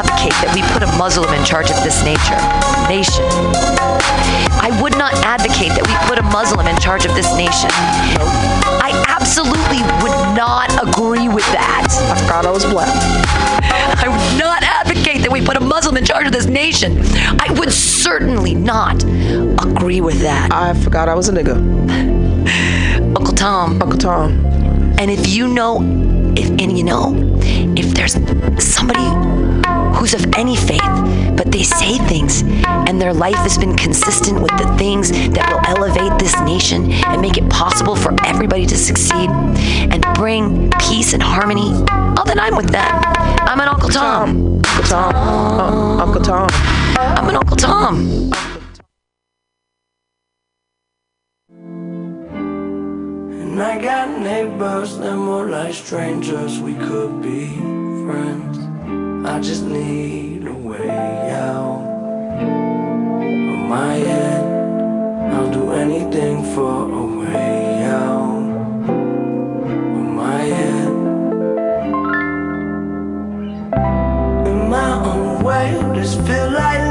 advocate that we put a Muslim in charge of this nature, nation. I would not advocate that we put a Muslim in charge of this nation. I absolutely would not agree with that. I forgot I was black. I would not advocate that we put a Muslim in charge of this nation. I would certainly not agree with that. I forgot I was a nigga. Uncle Tom. Uncle Tom. And if you know, if and you know, there's somebody who's of any faith, but they say things and their life has been consistent with the things that will elevate this nation and make it possible for everybody to succeed and bring peace and harmony, oh, then I'm with them. I'm an Uncle Tom. Uncle Tom. Uh, Uncle Tom. I'm an Uncle Tom. And I got neighbors, they're more like strangers. We could be friends. I just need a way out of my head. I'll do anything for a way out of my head. In my own way, just feel like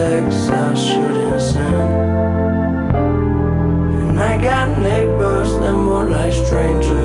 texts I shouldn't send. And I got neighbors, they're more like strangers.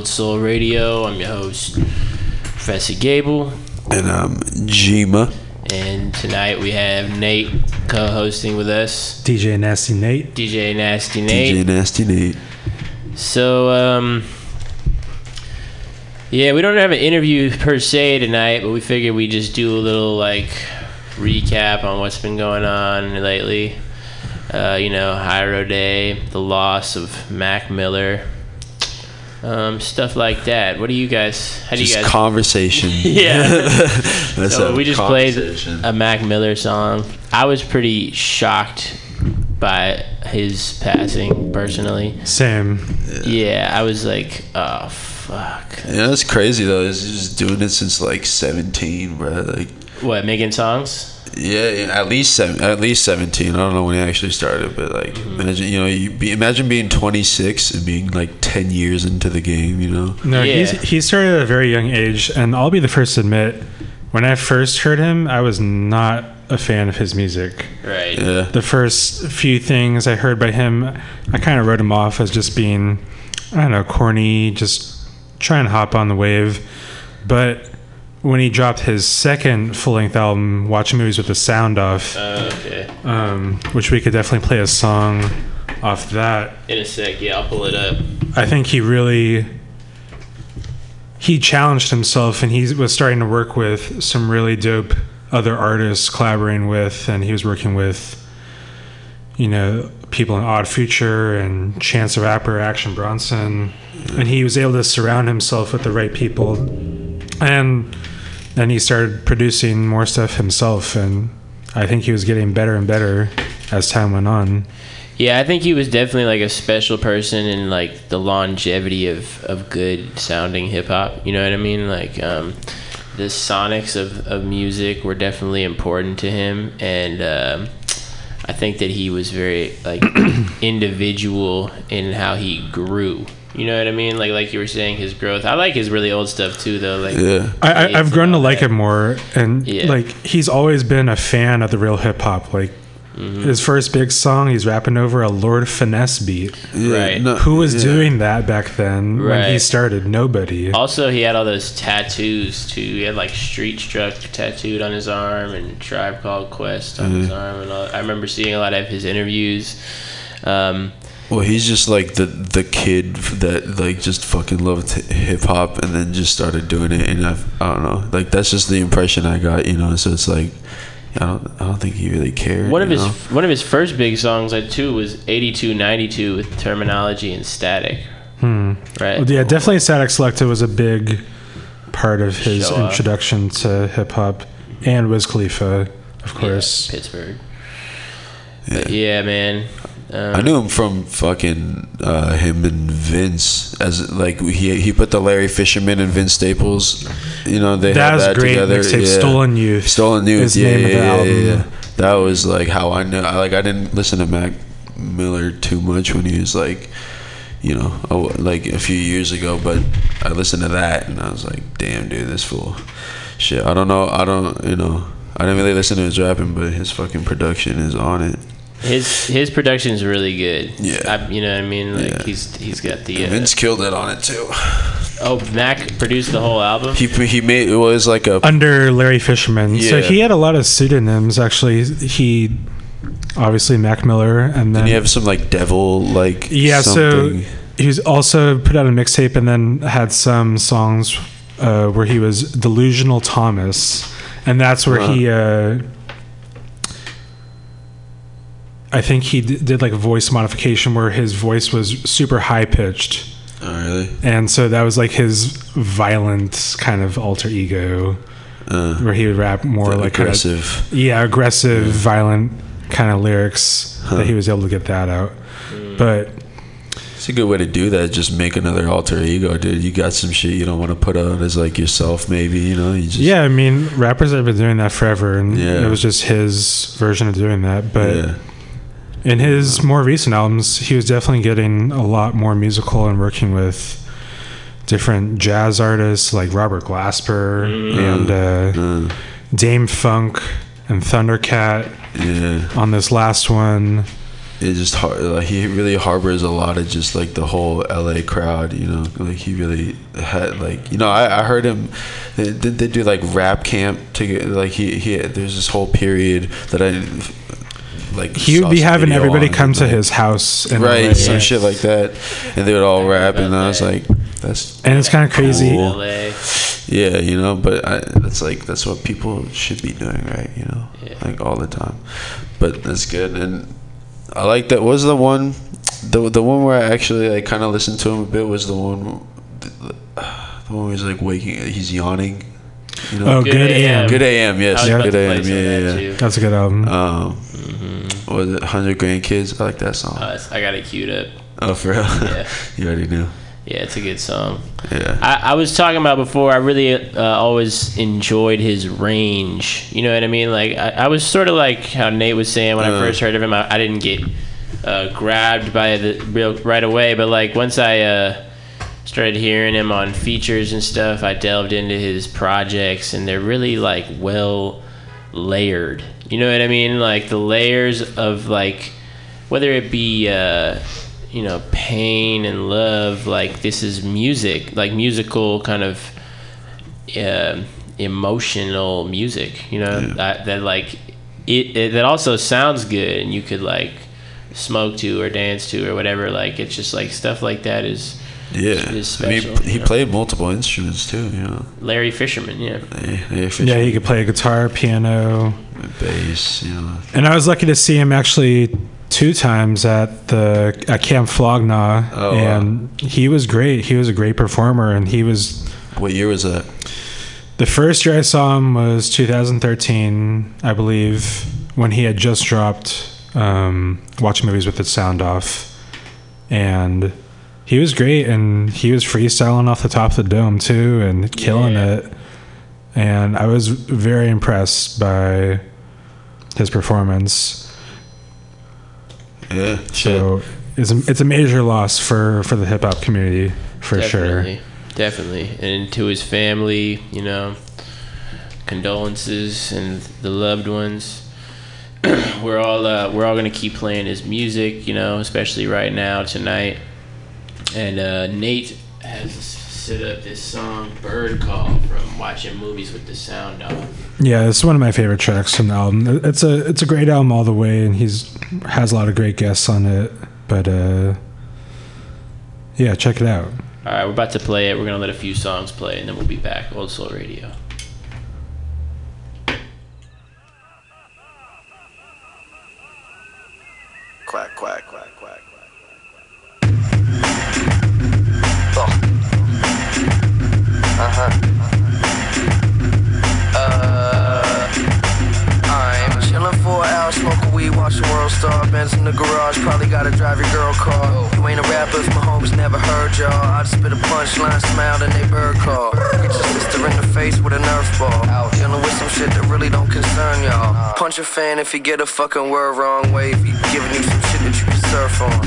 Old Soul Radio. I'm your host, Professor Gable, And um, Jima. and tonight we have Nate co-hosting with us, DJ Nasty Nate. DJ Nasty Nate. DJ Nasty Nate. So, um, yeah, we don't have an interview per se tonight, but we figured we just do a little like recap on what's been going on lately. Uh, you know, Hyro Day, the loss of Mac Miller, um, stuff like that. What do you guys? How do Just you guys? conversation. yeah. So we just played a Mac Miller song. I was pretty shocked by his passing personally. Same. Yeah, I was like, oh fuck. Yeah, that's crazy though. He's just doing it since like 17, bro. Like, What making songs? yeah, yeah, at least seven, at least 17. I don't know when he actually started, but like, Mm-hmm. imagine you know, you be, imagine being 26 and being like 10 years into the game. You know, No, Yeah. he's, he started at a very young age, and I'll be the first to admit, when I first heard him, I was not a fan of his music. Right. yeah, The first few things I heard by him, I kind of wrote him off as just being, I don't know, corny, just trying to hop on the wave. But when he dropped his second full length album, Watching Movies with the Sound Off, Uh, okay. um, which we could definitely play a song off that, In a sec, yeah, I'll pull it up. I think he really he challenged himself and he was starting to work with some really dope other artists collaborating with and he was working with you know people in Odd Future and Chance the Rapper, Action Bronson, and he was able to surround himself with the right people, and then he started producing more stuff himself, and I think he was getting better and better as time went on. Yeah, I think he was definitely like a special person in like the longevity of, of good sounding hip hop. You know what I mean? Like um, the sonics of, of music were definitely important to him, and um, I think that he was very like individual in how he grew. You know what I mean? Like like you were saying, his growth. I like his really old stuff too, though. Like Yeah. I, I, I've grown to all like that. him more, and Yeah. like he's always been a fan of the real hip hop. Like Mm-hmm. his first big song, he's rapping over a Lord Finesse beat. Yeah, Right. no, Who was yeah. doing that back then when he started? Nobody. Also, he had all those tattoos too. He had like Street Struck tattooed on his arm and Tribe Called Quest on his arm, and all. I remember seeing a lot of his interviews. Um, Well, he's just like the the kid that like just fucking loved hip hop and then just started doing it, and I, I don't know, like that's just the impression I got, you know. So it's like, I don't I don't think he really cared. one of his know? one of his first big songs, like too, was "82 92" with Termanology and Statik. Hmm. Right. Well, yeah, definitely Statik Selektah was a big part of his Show off. introduction to hip hop, and Wiz Khalifa, of course. Yeah, Pittsburgh. But yeah, man. Um, I knew him from fucking uh, him and Vince as like he he put the Larry Fisherman and Vince Staples, you know they That had was that great. together. Mixtape yeah. Stolen Youth. Stolen Youth. is the yeah, name of yeah, the yeah, album. yeah, yeah. That was like how I know. I, like I didn't listen to Mac Miller too much when he was like, you know, oh, like a few years ago. But I listened to that and I was like, damn, dude, this fool. Shit, I don't know. I don't, you know. I didn't really listen to his rapping, but his fucking production is on it. His his production is really good. Yeah. I, you know what I mean? Like Yeah. he's he's got the. Uh, Vince killed it on it too. oh, Mac produced the whole album. He he made it was like a Under Larry Fisherman. So he had a lot of pseudonyms, actually. He, obviously, Mac Miller, and then. you have some like devil like Yeah, something. so he's also put out a mixtape and then had some songs uh, where he was Delusional Thomas, and that's where he. Uh, I think he d- did like a voice modification where his voice was super high pitched, oh really and so that was like his violent kind of alter ego, uh, where he would rap more the like kinda- aggressive. yeah, aggressive, violent kind of lyrics that he was able to get that out. But It's a good way to do that. Just make another alter ego, dude. You got some shit you don't want to put out as like yourself, maybe. You know, you just yeah, I mean, rappers have been doing that forever, and Yeah. it was just his version of doing that. But yeah. In his more recent albums, he was definitely getting a lot more musical and working with different jazz artists like Robert Glasper and uh, Uh, DâM-FunK and Thundercat yeah, on this last one. it just har- like he really harbors a lot of just like the whole LA crowd, you know. Like he really had like you know I, I heard him. They, did they do like rap camp to like he he there's this whole period that I like He would be having everybody on, come to like- his house, and right LA. some Yeah. shit like that, and they would all rap, and I was like that's and it's kind of crazy. Cool. Yeah, you know, but I, that's like that's what people should be doing, right? You know, Yeah. like all the time. But that's good, and I like that. Was the one, the the one where I actually like kind of listened to him a bit was the one, the, the one where he's like waking, he's yawning. You know, Oh, Good good AM. AM. good AM, yes, Yeah. good AM, some of yeah, that, yeah. That's a good album. Um, Mm-hmm. Was it Hundred Grandkids? I like that song. Uh, I got it queued up. oh, for real? Yeah. you already knew. Yeah, it's a good song. Yeah. I, I was talking about before. I really uh, always enjoyed his range. You know what I mean? Like I, I was sort of like how Nate was saying when I Uh. first heard of him. I, I didn't get uh, grabbed by the real right away, but like once I uh, started hearing him on features and stuff, I delved into his projects, and they're really like well layered. You know what I mean? Like the layers of like whether it be uh, you know pain and love like this is music like musical kind of uh, emotional music you know? That, that like it, it that also sounds good and you could like smoke to or dance to or whatever. Like it's just like stuff like that is Yeah. is I mean, special, he know. played multiple instruments too. You know, larry fisherman yeah yeah, yeah, for yeah, he could play guitar, piano, bass. You know, and I was lucky to see him actually two times at the at Camp Flog Gnaw, Oh, wow. and he was great. He was a great performer, and he was What year was that? the first year I saw him was 2013, I believe, when he had just dropped um, Watch Movies with the Sound Off, and he was great, and he was freestyling off the top of the dome too, and killing Yeah. it. And I was very impressed by his performance. Yeah. So it's a, it's a major loss for for the hip hop community for sure. definitely, definitely, and to his family, you know, condolences and the loved ones. we're all uh, we're all gonna keep playing his music, you know, especially right now tonight. And uh, Nate has set up this song "Bird Call" from watching movies with the sound off. Yeah, it's one of my favorite tracks from the album. It's a it's a great album all the way, and he's has a lot of great guests on it. But uh, yeah, check it out. All right, we're about to play it. We're gonna let a few songs play, and then we'll be back. Old Soul Radio. Quack, quack, quack, quack, quack. Uh-huh. Uh, I'm chillin' for an hour, smoking weed, watching World Star. Benz in the garage, probably gotta drive your girl car. You ain't a rapper if my homies never heard y'all. I just spit a punchline, smiled, and they bird call. Hit your sister in the face with a Nerf ball. Out dealing with some shit that really don't concern y'all. Punch a fan if you get a fucking word wrong. Wavy, giving you some shit that you surf on.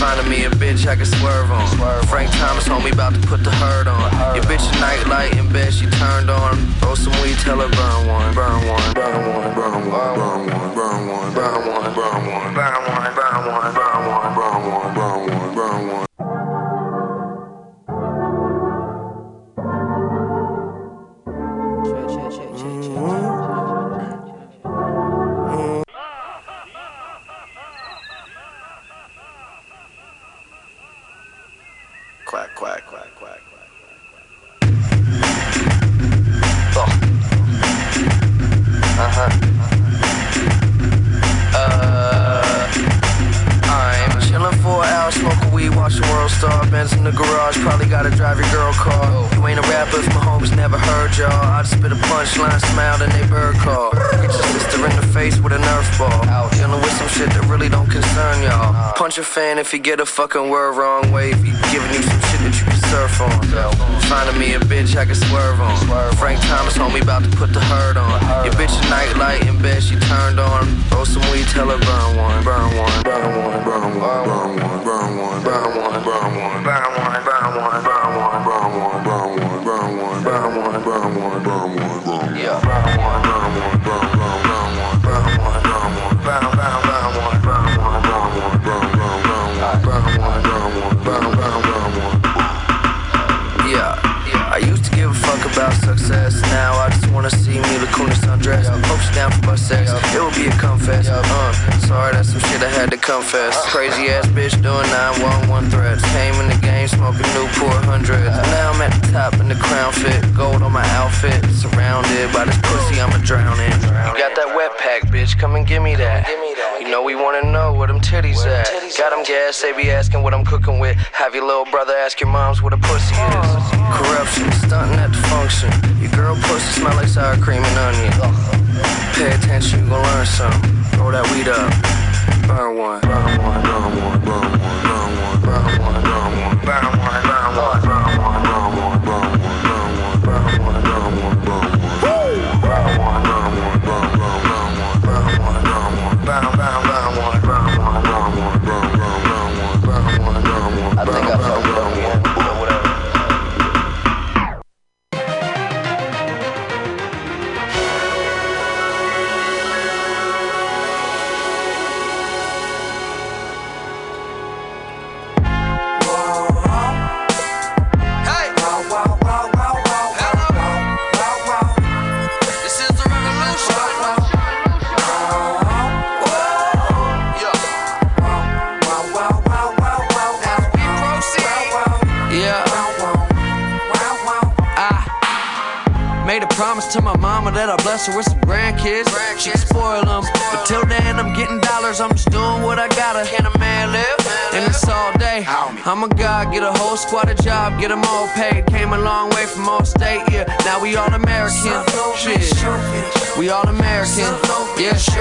Finding me a bitch I can swerve on. Frank Thomas, homie, about to put the hurt on. Your bitch a nightlight in bed, she turned on. Throw some weed, tell her burn one, burn one, burn one, burn one, burn one, burn one, burn one, burn one. Watching World Star. Benz in the garage, probably gotta drive your girl car. You ain't a rapper if my homies never heard y'all. I just spit a punchline, smiled, and they bird call. Hit your sister in the face with a Nerf ball. Out dealing with some shit that really don't concern y'all. Punch a fan if you get a fucking word wrong. Wavy, giving you some shit you can surf on. Finding me a bitch I can swerve on. Frank Thomas, homie, about to put the hurt on. Your bitch a nightlight in bed, she turned on. Roll some weed, tell her burn one, burn one, burn one, burn one, burn one, burn one, burn one, burn one, burn one, wanna see me Mila Kunis undressed. Hope she's down for my sex. It will be a confess. Uh, sorry, that's some shit I had to confess. Crazy ass bitch doing 911 threats. Came in the game smoking Newport hundreds. Now I'm at the top in the crown fit. Gold on my outfit. Surrounded by this pussy, I'ma drown in. You got that wet pack, bitch. Come and give me that. You know we wanna know where them titties at. Got them gas, they be asking what I'm cooking with. Have your little brother ask your moms what a pussy is. Corruption, stunting at the function. Your girl pussy smell like sour cream and onion. Pay attention, you gon' learn something. Roll that weed up. Burn one. Burn one. Burn one. Burn one.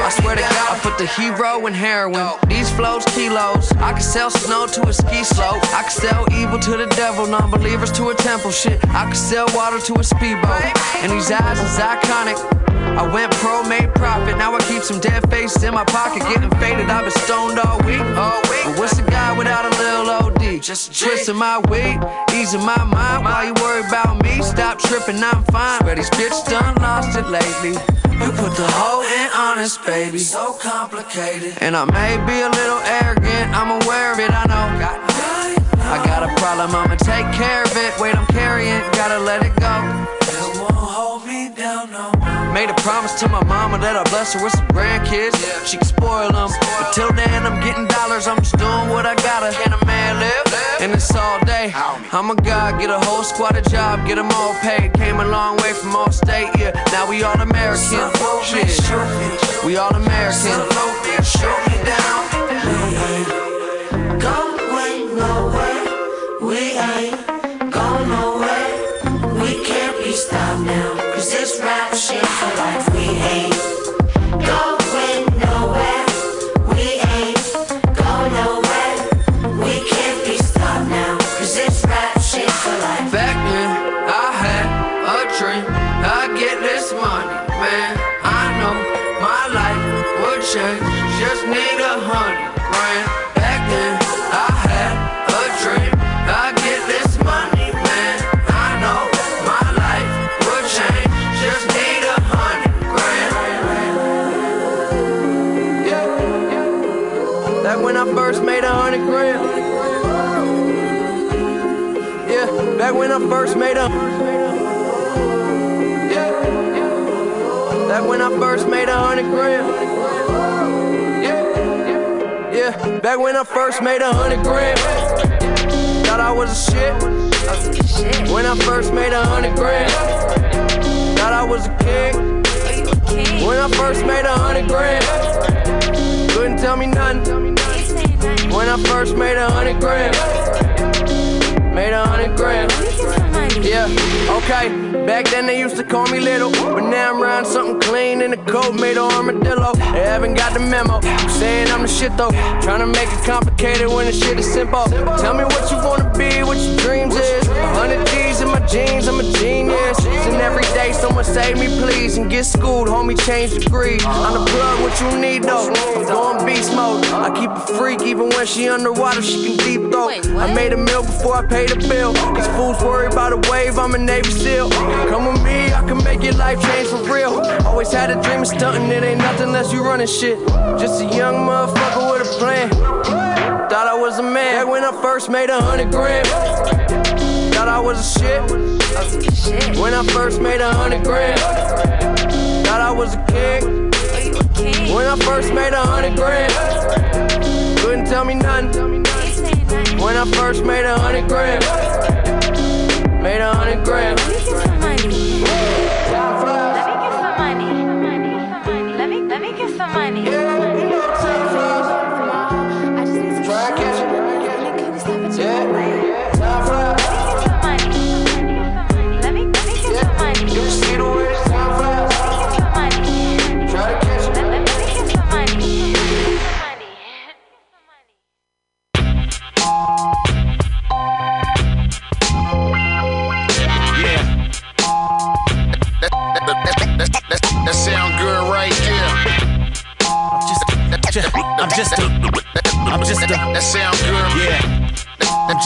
I swear to God, I put the hero in heroin. These flows, kilos. I can sell snow to a ski slope. I can sell evil to the devil, non believers to a temple. Shit, I can sell water to a speedboat. And these eyes is iconic. I went pro, made profit. Now I keep some dead faces in my pocket, getting faded. I've been stoned all week. All week. But what's a guy without a little OD? Just twisting my weight, easing my mind. Why you worry about me? Stop tripping, I'm fine. But these bitches done lost it lately. You put the whole in honest, baby. So complicated. And I may be a little arrogant. I'm aware of it. I know. I got a problem. I'ma take care of it. Wait, I'm carrying, gotta let it go. Made a promise to my mama that I bless her with some grandkids. Yeah. She can spoil them. But till then, I'm getting dollars. I'm just doing what I gotta. Can a man live? And it's all day. I'm a god, get a whole squad a job, get them all paid. Came a long way from all state, yeah. Now we all American. Shit. We all American. Show me down. Going nowhere, we ain't going nowhere. We can't be stopped now, cause this rap going I first made a. Yeah, back when I first made a hundred grand. Yeah, yeah, back when I first made a hundred grand. Thought I was a shit. When I first made a hundred grand. Thought I was a king. When I first made a hundred grand. Couldn't tell me nothing. When I first made a hundred grand. Made a hundred grand. Yeah, okay. Back then they used to call me little, but now I'm riding something clean in a coat made of armadillo. They haven't got the memo. Saying I'm the shit though. Trying to make it complicated when the shit is simple. Tell me what you wanna be, what your dreams is. A hundred G's in my jeans, I'm a someone save me please and get schooled, homie change degree. I'm the plug, what you need though. I'm going beast mode. I keep a freak even when she underwater, she can deep throw. I made a meal before I paid the bill. These fools worry about a wave, I'm a Navy SEAL. Come with me, I can make your life change for real. Always had a dream of stunting, it ain't nothing unless you running shit. Just a young motherfucker with a plan. Thought I was a man Back when I first made a hundred grand. Thought I was a shit. When I first made a hundred grand. Thought I was a king. When I first made a hundred grand. Couldn't tell me nothing. When I first made a hundred grand. Made a hundred grand.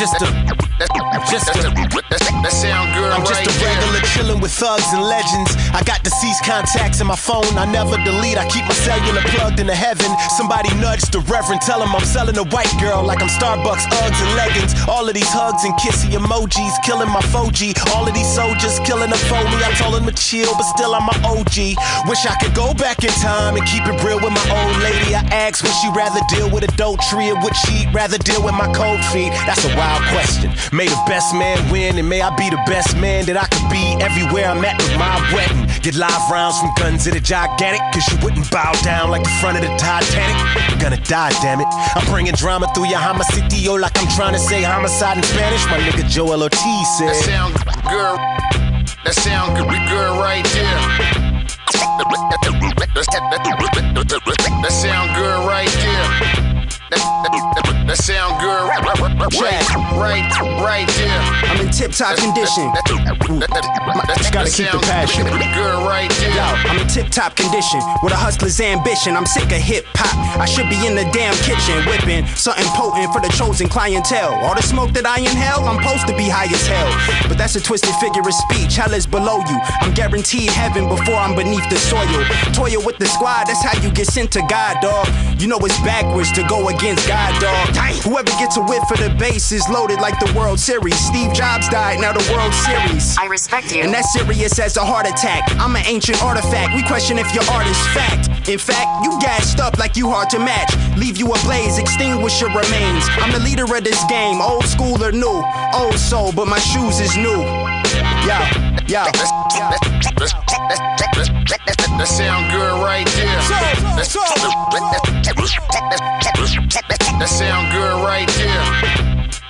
Just a, just a, That, that sound good with thugs and legends. I got deceased contacts in my phone. I never delete. I keep my cellular plugged into heaven. Somebody nudged the reverend. Tell him I'm selling a white girl like I'm Starbucks Uggs and leggings. All of these hugs and kissy emojis killing my 4G. All of these soldiers killing the phone me. I told him to chill, but still I'm my OG. Wish I could go back in time and keep it real with my old lady. I asked would she rather deal with adultery or would she rather deal with my cold feet? That's a wild question. May the best man win, and may I be the best man that I could be everywhere I'm at with my wedding. Get live rounds from guns that are gigantic, cause you wouldn't bow down like the front of the Titanic. You're gonna die, damn it. I'm bringing drama through your homicidio like I'm trying to say homicide in Spanish. My nigga Joel Ortiz That said. sound good. That sound good, good right there. That sound good right there. That, sound good right, right, right there. I'm in tip top condition. Gotta keep the passion. Good right. Yo, I'm in tip top condition with a hustler's ambition. I'm sick of hip hop. I should be in the damn kitchen whipping something potent for the chosen clientele. All the smoke that I inhale, I'm supposed to be high as hell. But that's a twisted figure of speech. Hell is below you. I'm guaranteed heaven before I'm beneath the soil. Toil with the squad, that's how you get sent to God, dog. You know it's backwards to go against God, dog. Whoever gets a whiff of the bass is loaded like the World Series. Steve Jobs died, now the World Series. I respect you. And that's serious as a heart attack. I'm an ancient artifact. We question if your art is fact. In fact, you gassed up like you hard to match. Leave you ablaze, extinguish your remains. I'm the leader of this game, old school or new. Old soul, but my shoes is new. Yo, yo. That sound good right there. That sound good right there.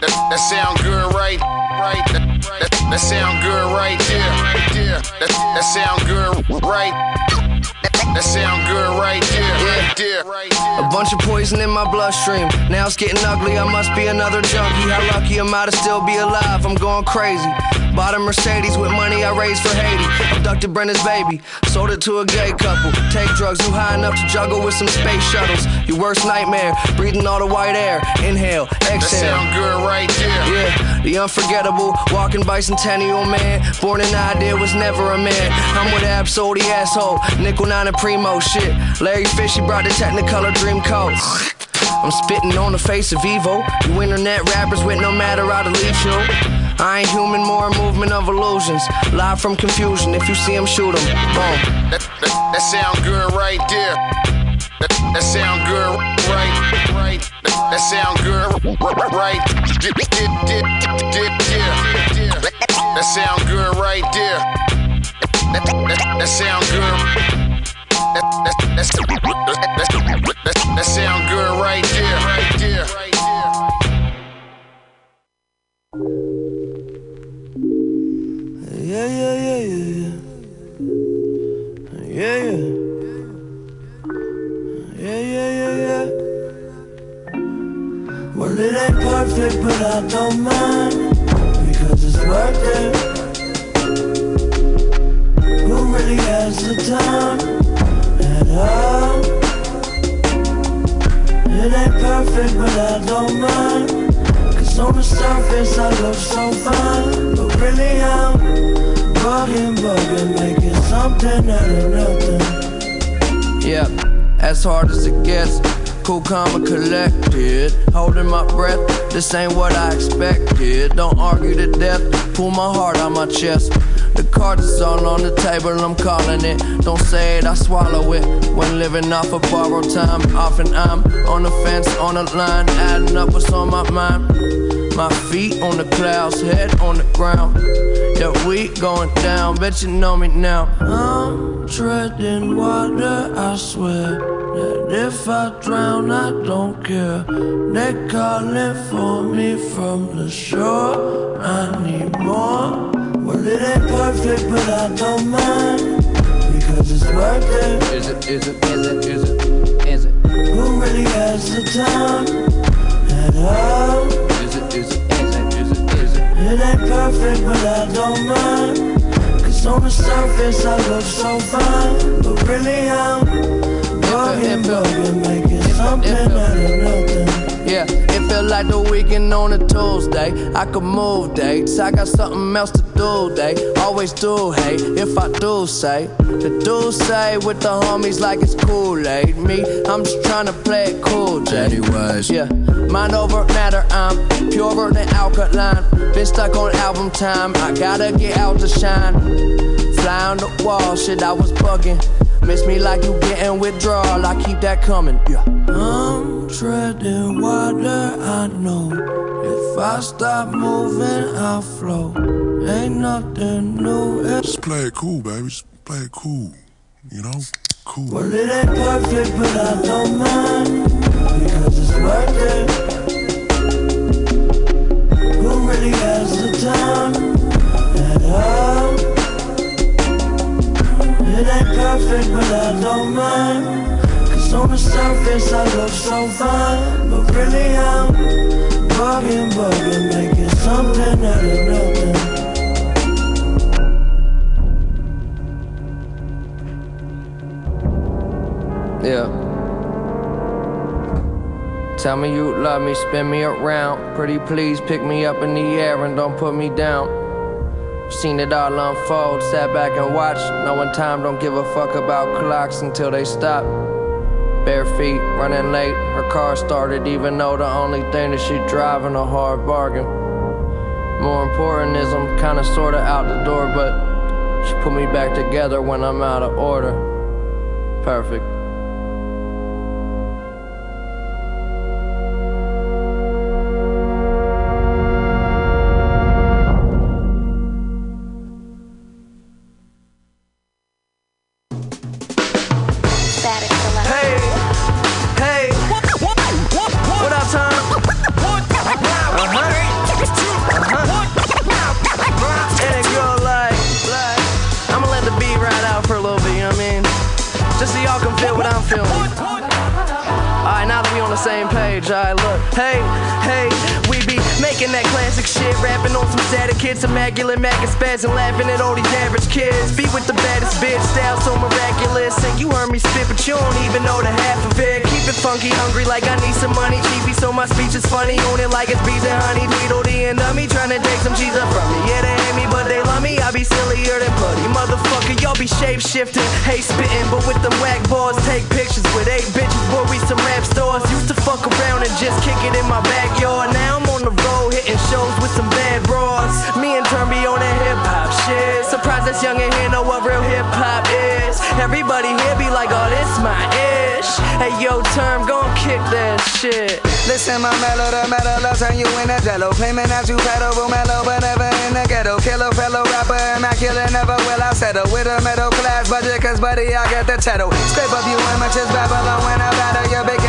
That, sound good right. That, sound good right there. That, sound good right. That sound good. Right there. A bunch of poison in my bloodstream. Now it's getting ugly. I must be another junkie. How lucky am I to still be alive? I'm going crazy. Bought a Mercedes with money I raised for Haiti. Abducted Brenda's baby. Sold it to a gay couple. Take drugs who high enough to juggle with some space shuttles. Your worst nightmare. Breathing all the white air. Inhale, exhale. That sound good right there. Yeah, the unforgettable, walking bicentennial man. Born an idea, was never a man. I'm with Ab-Soul, the asshole. Nickel nine and primo shit. Larry Fish, he brought the Technicolor Dream Coat. I'm spitting on the face of Evo. You internet rappers with no matter how to leave you. I ain't human, more a movement of illusions. Live from confusion. If you see him, shoot him. Boom. That, that, that sound good right there. That, that sound good right, right. That, that sound good right. Did, did, did, did, yeah. That sound good right there. That, that, that sound good. That, that, that's, that, that, that sound good right there, yeah. Yeah, yeah. Yeah, yeah, yeah. Well, it ain't perfect, but I don't mind. Because it's worth it. Who really has the time at all? It ain't perfect, but I don't mind. Cause on the surface I look so fine. But really I'm bugging, bugging, making something out of nothing. Yeah, as hard as it gets. Cool, calm, and collected. Holding my breath, this ain't what I expected. Don't argue to death, pull my heart out my chest. The card is all on the table, I'm calling it. Don't say it, I swallow it. When living off of borrowed time, often I'm on the fence, on the line, adding up what's on my mind. My feet on the clouds, head on the ground. Yeah, we going down, bet you know me now. I'm treading water, I swear that if I drown, I don't care. They calling for me from the shore. I need more. Well, it ain't perfect, but I don't mind because it's worth it. Is it, is it, is it, is it, is it, Who really has the time at all? It, is it? It ain't perfect, but I don't mind. Cause on the surface I look so fine. But really I'm broken, bugging, making something out of nothing. Yeah, it feel like the weekend on a Tuesday. I could move dates. I got something else to do, they always do, hey. If I do say, the do say with the homies like it's Kool-Aid. Me, I'm just trying to play it cool, J. Anyways. Yeah, mind over matter, I'm purer than alkaline. Been stuck on album time, I gotta get out to shine. Fly on the wall, shit, I was bugging. Miss me like you getting withdrawal, I keep that coming. Yeah. I'm treading water, I know. If I stop moving, I'll float. Ain't nothing new. Just play it cool, baby. Just play it cool. You know? Cool. Well, it ain't perfect, but I don't mind because it's worth it. Who really has the time at all? It ain't perfect, but I don't mind. Cause on the surface I look so fine, but really I'm bugging, bugging, making something out of nothing. Yeah. Tell me you love me, spin me around. Pretty please pick me up in the air and don't put me down. Seen it all unfold, sat back and watched. Knowing time don't give a fuck about clocks until they stop. Bare feet, running late. Her car started, even though the only thing that she driving a hard bargain. More important is I'm kinda sorta out the door, but she put me back together when I'm out of order. Perfect. Buddy, I get the cheddar. Scrape up you images, Babylon when I battle. Your bacon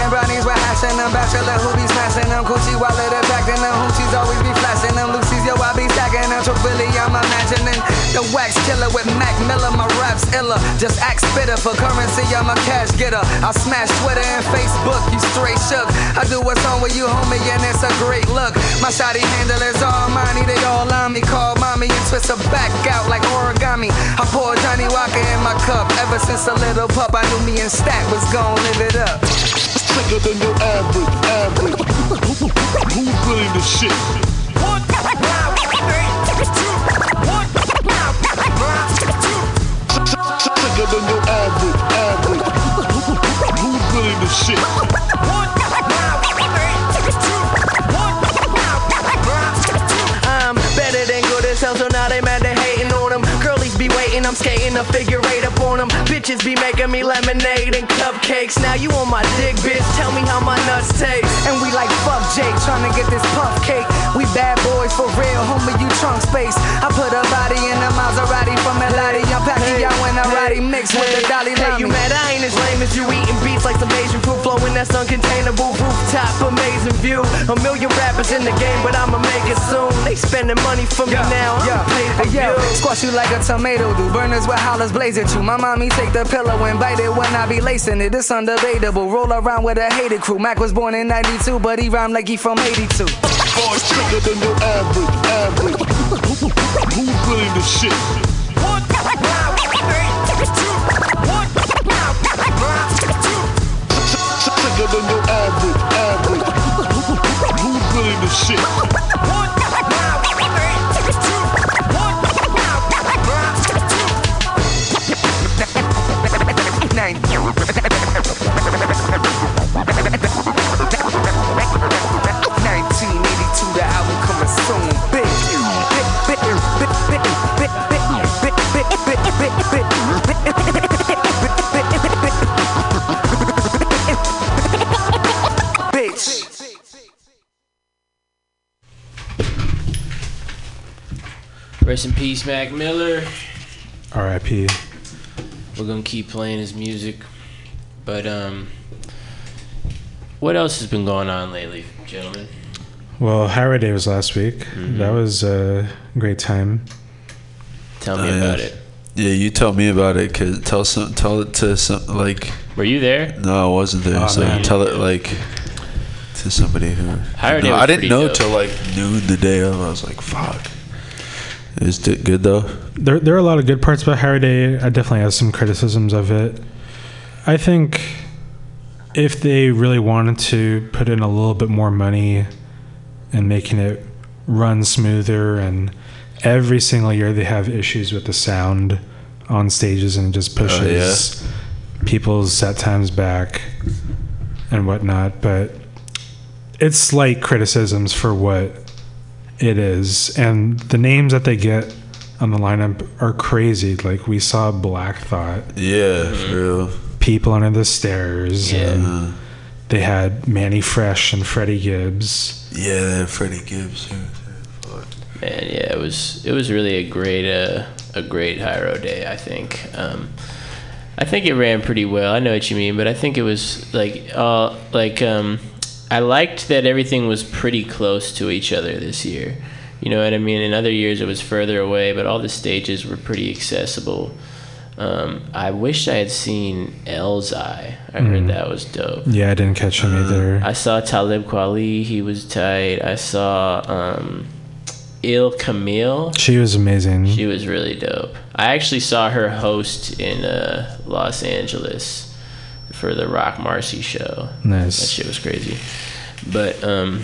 hashing them. Bachelor who be smashing them. Coochie wallet attracting them. Hoochies always be flashing them. Lucy's, yo, I be stacking them. Truthfully, I'm imagining the wax killer with Mac Miller. My raps iller. Just act spitter for currency, I'm a cash getter. I smash Twitter and Facebook, you straight shook. I do what's on with you, homie, and it's a great look. My shoddy handle is all money, they all on me. Call mommy and twist her back out like origami. I pour Johnny Walker in my cup. Ever since a little pup, I knew me and Stack was gon' live it up. Sicker than your average, average. Who's really the shit? Sicker than your average, average. Who's really the shit? I'm skating a figure eight up on them. Bitches be making me lemonade and cupcakes. Now you on my dick, bitch. Tell me how my nuts taste. And we like fuck Jake, trying to get this puff cake. We bad boys for real, homie, you trunk space. I put a body in a Maserati from Elati. I'm packing y'all when I ride mixed with the Dalai Hey, you mad? I ain't as lame as you eating beats like some Asian fruit flowing that's uncontainable. Rooftop, amazing view. A million rappers in the game, but I'ma make it soon. They spending money for me now. I'm Yeah, hey, yo, squash you like a tomato do. Burners with hollers blaze at you. My mommy take the pillow and bite it when I be lacing it. It's undebatable. Roll around with a hated crew. Mac was born in 92, but he rhymed like he from 82. Boys sicker than your average, average. Who's really the shit? Sicker than your average, average. Who's really the shit? Nine. Rest in peace, Mac Miller. R.I.P. We're gonna keep playing his music, but um, what else has been going on lately, gentlemen? Well, Hiero Day was last week. Mm-hmm. That was a great time. Tell me Oh, about it. Yeah, you tell me about it. Cause tell some, tell it to some like. Were you there? No, I wasn't there. Oh, so man. tell it like to somebody who. Hiero Day No, was I didn't know dope. till like noon the day of. I was like, fuck. Is it good though? There, there are a lot of good parts about Hiero Day. I definitely have some criticisms of it. I think if they really wanted to put in a little bit more money and making it run smoother, and every single year they have issues with the sound on stages and it just oh, pushes people's set times back and whatnot. But it's slight criticisms for what it is, and the names that they get on the lineup are crazy. Like we saw Black Thought, Yeah, for real. People Under the Stairs, Yeah. and they had Mannie Fresh and Freddie Gibbs. Yeah, Freddie Gibbs. yeah. Man, yeah, it was it was really a great uh, a great Hiero day. I think. Um, I think it ran pretty well. I know what you mean, but I think it was like uh like um, I liked that everything was pretty close to each other this year. You know what I mean? In other years it was further away, but all the stages were pretty accessible. Um, I wish I had seen Elzhi. I heard Mm. that was dope. Yeah, I didn't catch him either. I saw Talib Kweli. He was tight. I saw um, Ill Camille. She was amazing. She was really dope. I actually saw her host in uh, Los Angeles for the Roc Marci show. Nice. That shit was crazy. But um,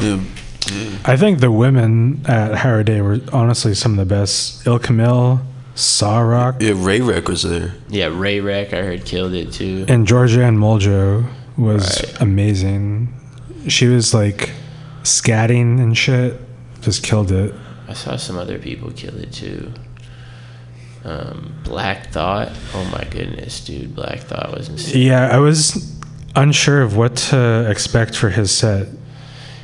Yeah. I think the women at Hiero Day were honestly some of the best. Ill Camille, Sa-Roc, Yeah, Ray Rec was there. yeah, Ray Rec I heard killed it too. and Georgia Anne Muldrow was Right. amazing. She was like scatting and shit, just killed it. I saw some other people kill it too. Um, Black Thought. Oh my goodness, dude! Black Thought was insane. Yeah, I was unsure of what to expect for his set,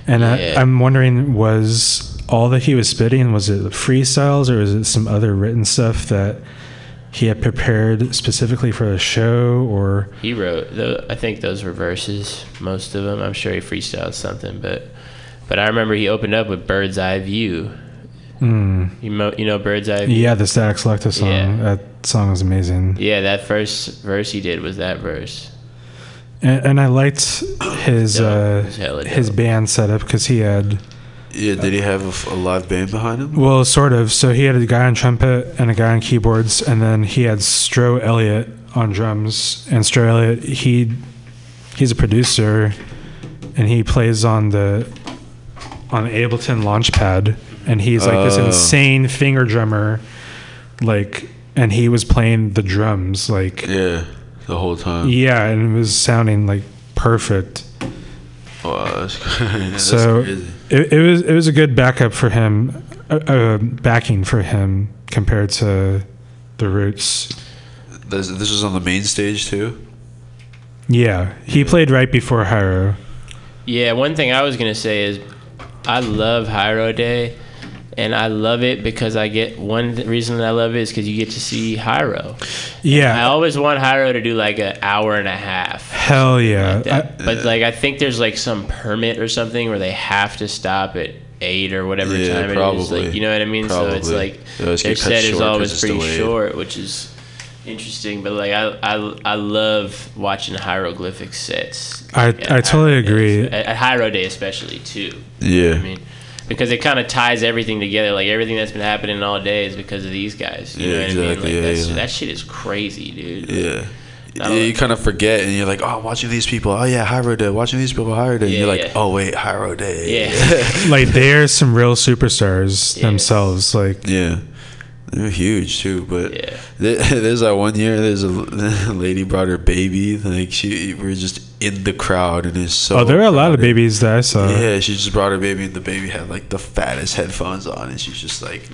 and Yeah. I, I'm wondering was all that he was spitting was it freestyles or was it some other written stuff that he had prepared specifically for the show or He wrote. tho- I think those were verses. Most of them. I'm sure he freestyled something, but but I remember he opened up with Bird's Eye View. Mm. You mo- you know Bird's Eye View. Yeah, the Statik Selektah song. Yeah. That song was amazing. Yeah, that first verse he did was that verse. And, and I liked his uh, It was hella his band setup because he had Yeah, did he have a live band behind him? well, sort of. So he had a guy on trumpet and a guy on keyboards, and then he had Stro Elliott on drums. And Stro Elliott, he he's a producer, and he plays on the on the Ableton Launchpad, and he's like this Oh. insane finger drummer, like, and he was playing the drums like Yeah, the whole time. yeah, and it was sounding like perfect. Wow, that's, that's so crazy. it, it was it was a good backup for him, uh, uh, backing for him compared to the Roots. This, this was on the main stage too. Yeah, he played right before Hiero. Yeah, one thing I was gonna say is, I love Hiero Day, and I love it because I get one th- reason I love it is because you get to see Hiero. Yeah. I always want Hiero to do like an hour and a half. hell yeah. That- but like I think there's like some permit or something where they have to stop at eight or whatever Yeah, time it is. probably. Like you know what I mean? So it's like They their get cut set is always it's pretty delayed. short, which is interesting. But like I I, I love watching hieroglyphic sets. I I totally Hiero agree. At, at Hiero Day especially too. Yeah. I mean, because it kind of ties everything together. Like everything that's been happening all day is because of these guys. You Yeah, know what I mean? Like Yeah, that's, yeah. that shit is crazy, dude. Yeah. Not Yeah, you kind of forget, and you're like, "Oh, watching these people. Oh yeah, Hiero Day. Watching these people, Hiero Day." Yeah, you're like, yeah. "Oh wait, Hiero Day." Yeah. like they're some real superstars Yeah. themselves. Like yeah, they're huge too. But Yeah. there's that one year. There's a lady brought her baby. Like she, we are just in the crowd, and it's so. oh, there were a lot of babies that I saw. Yeah, she just brought her baby, and the baby had like the fattest headphones on, and she's just like,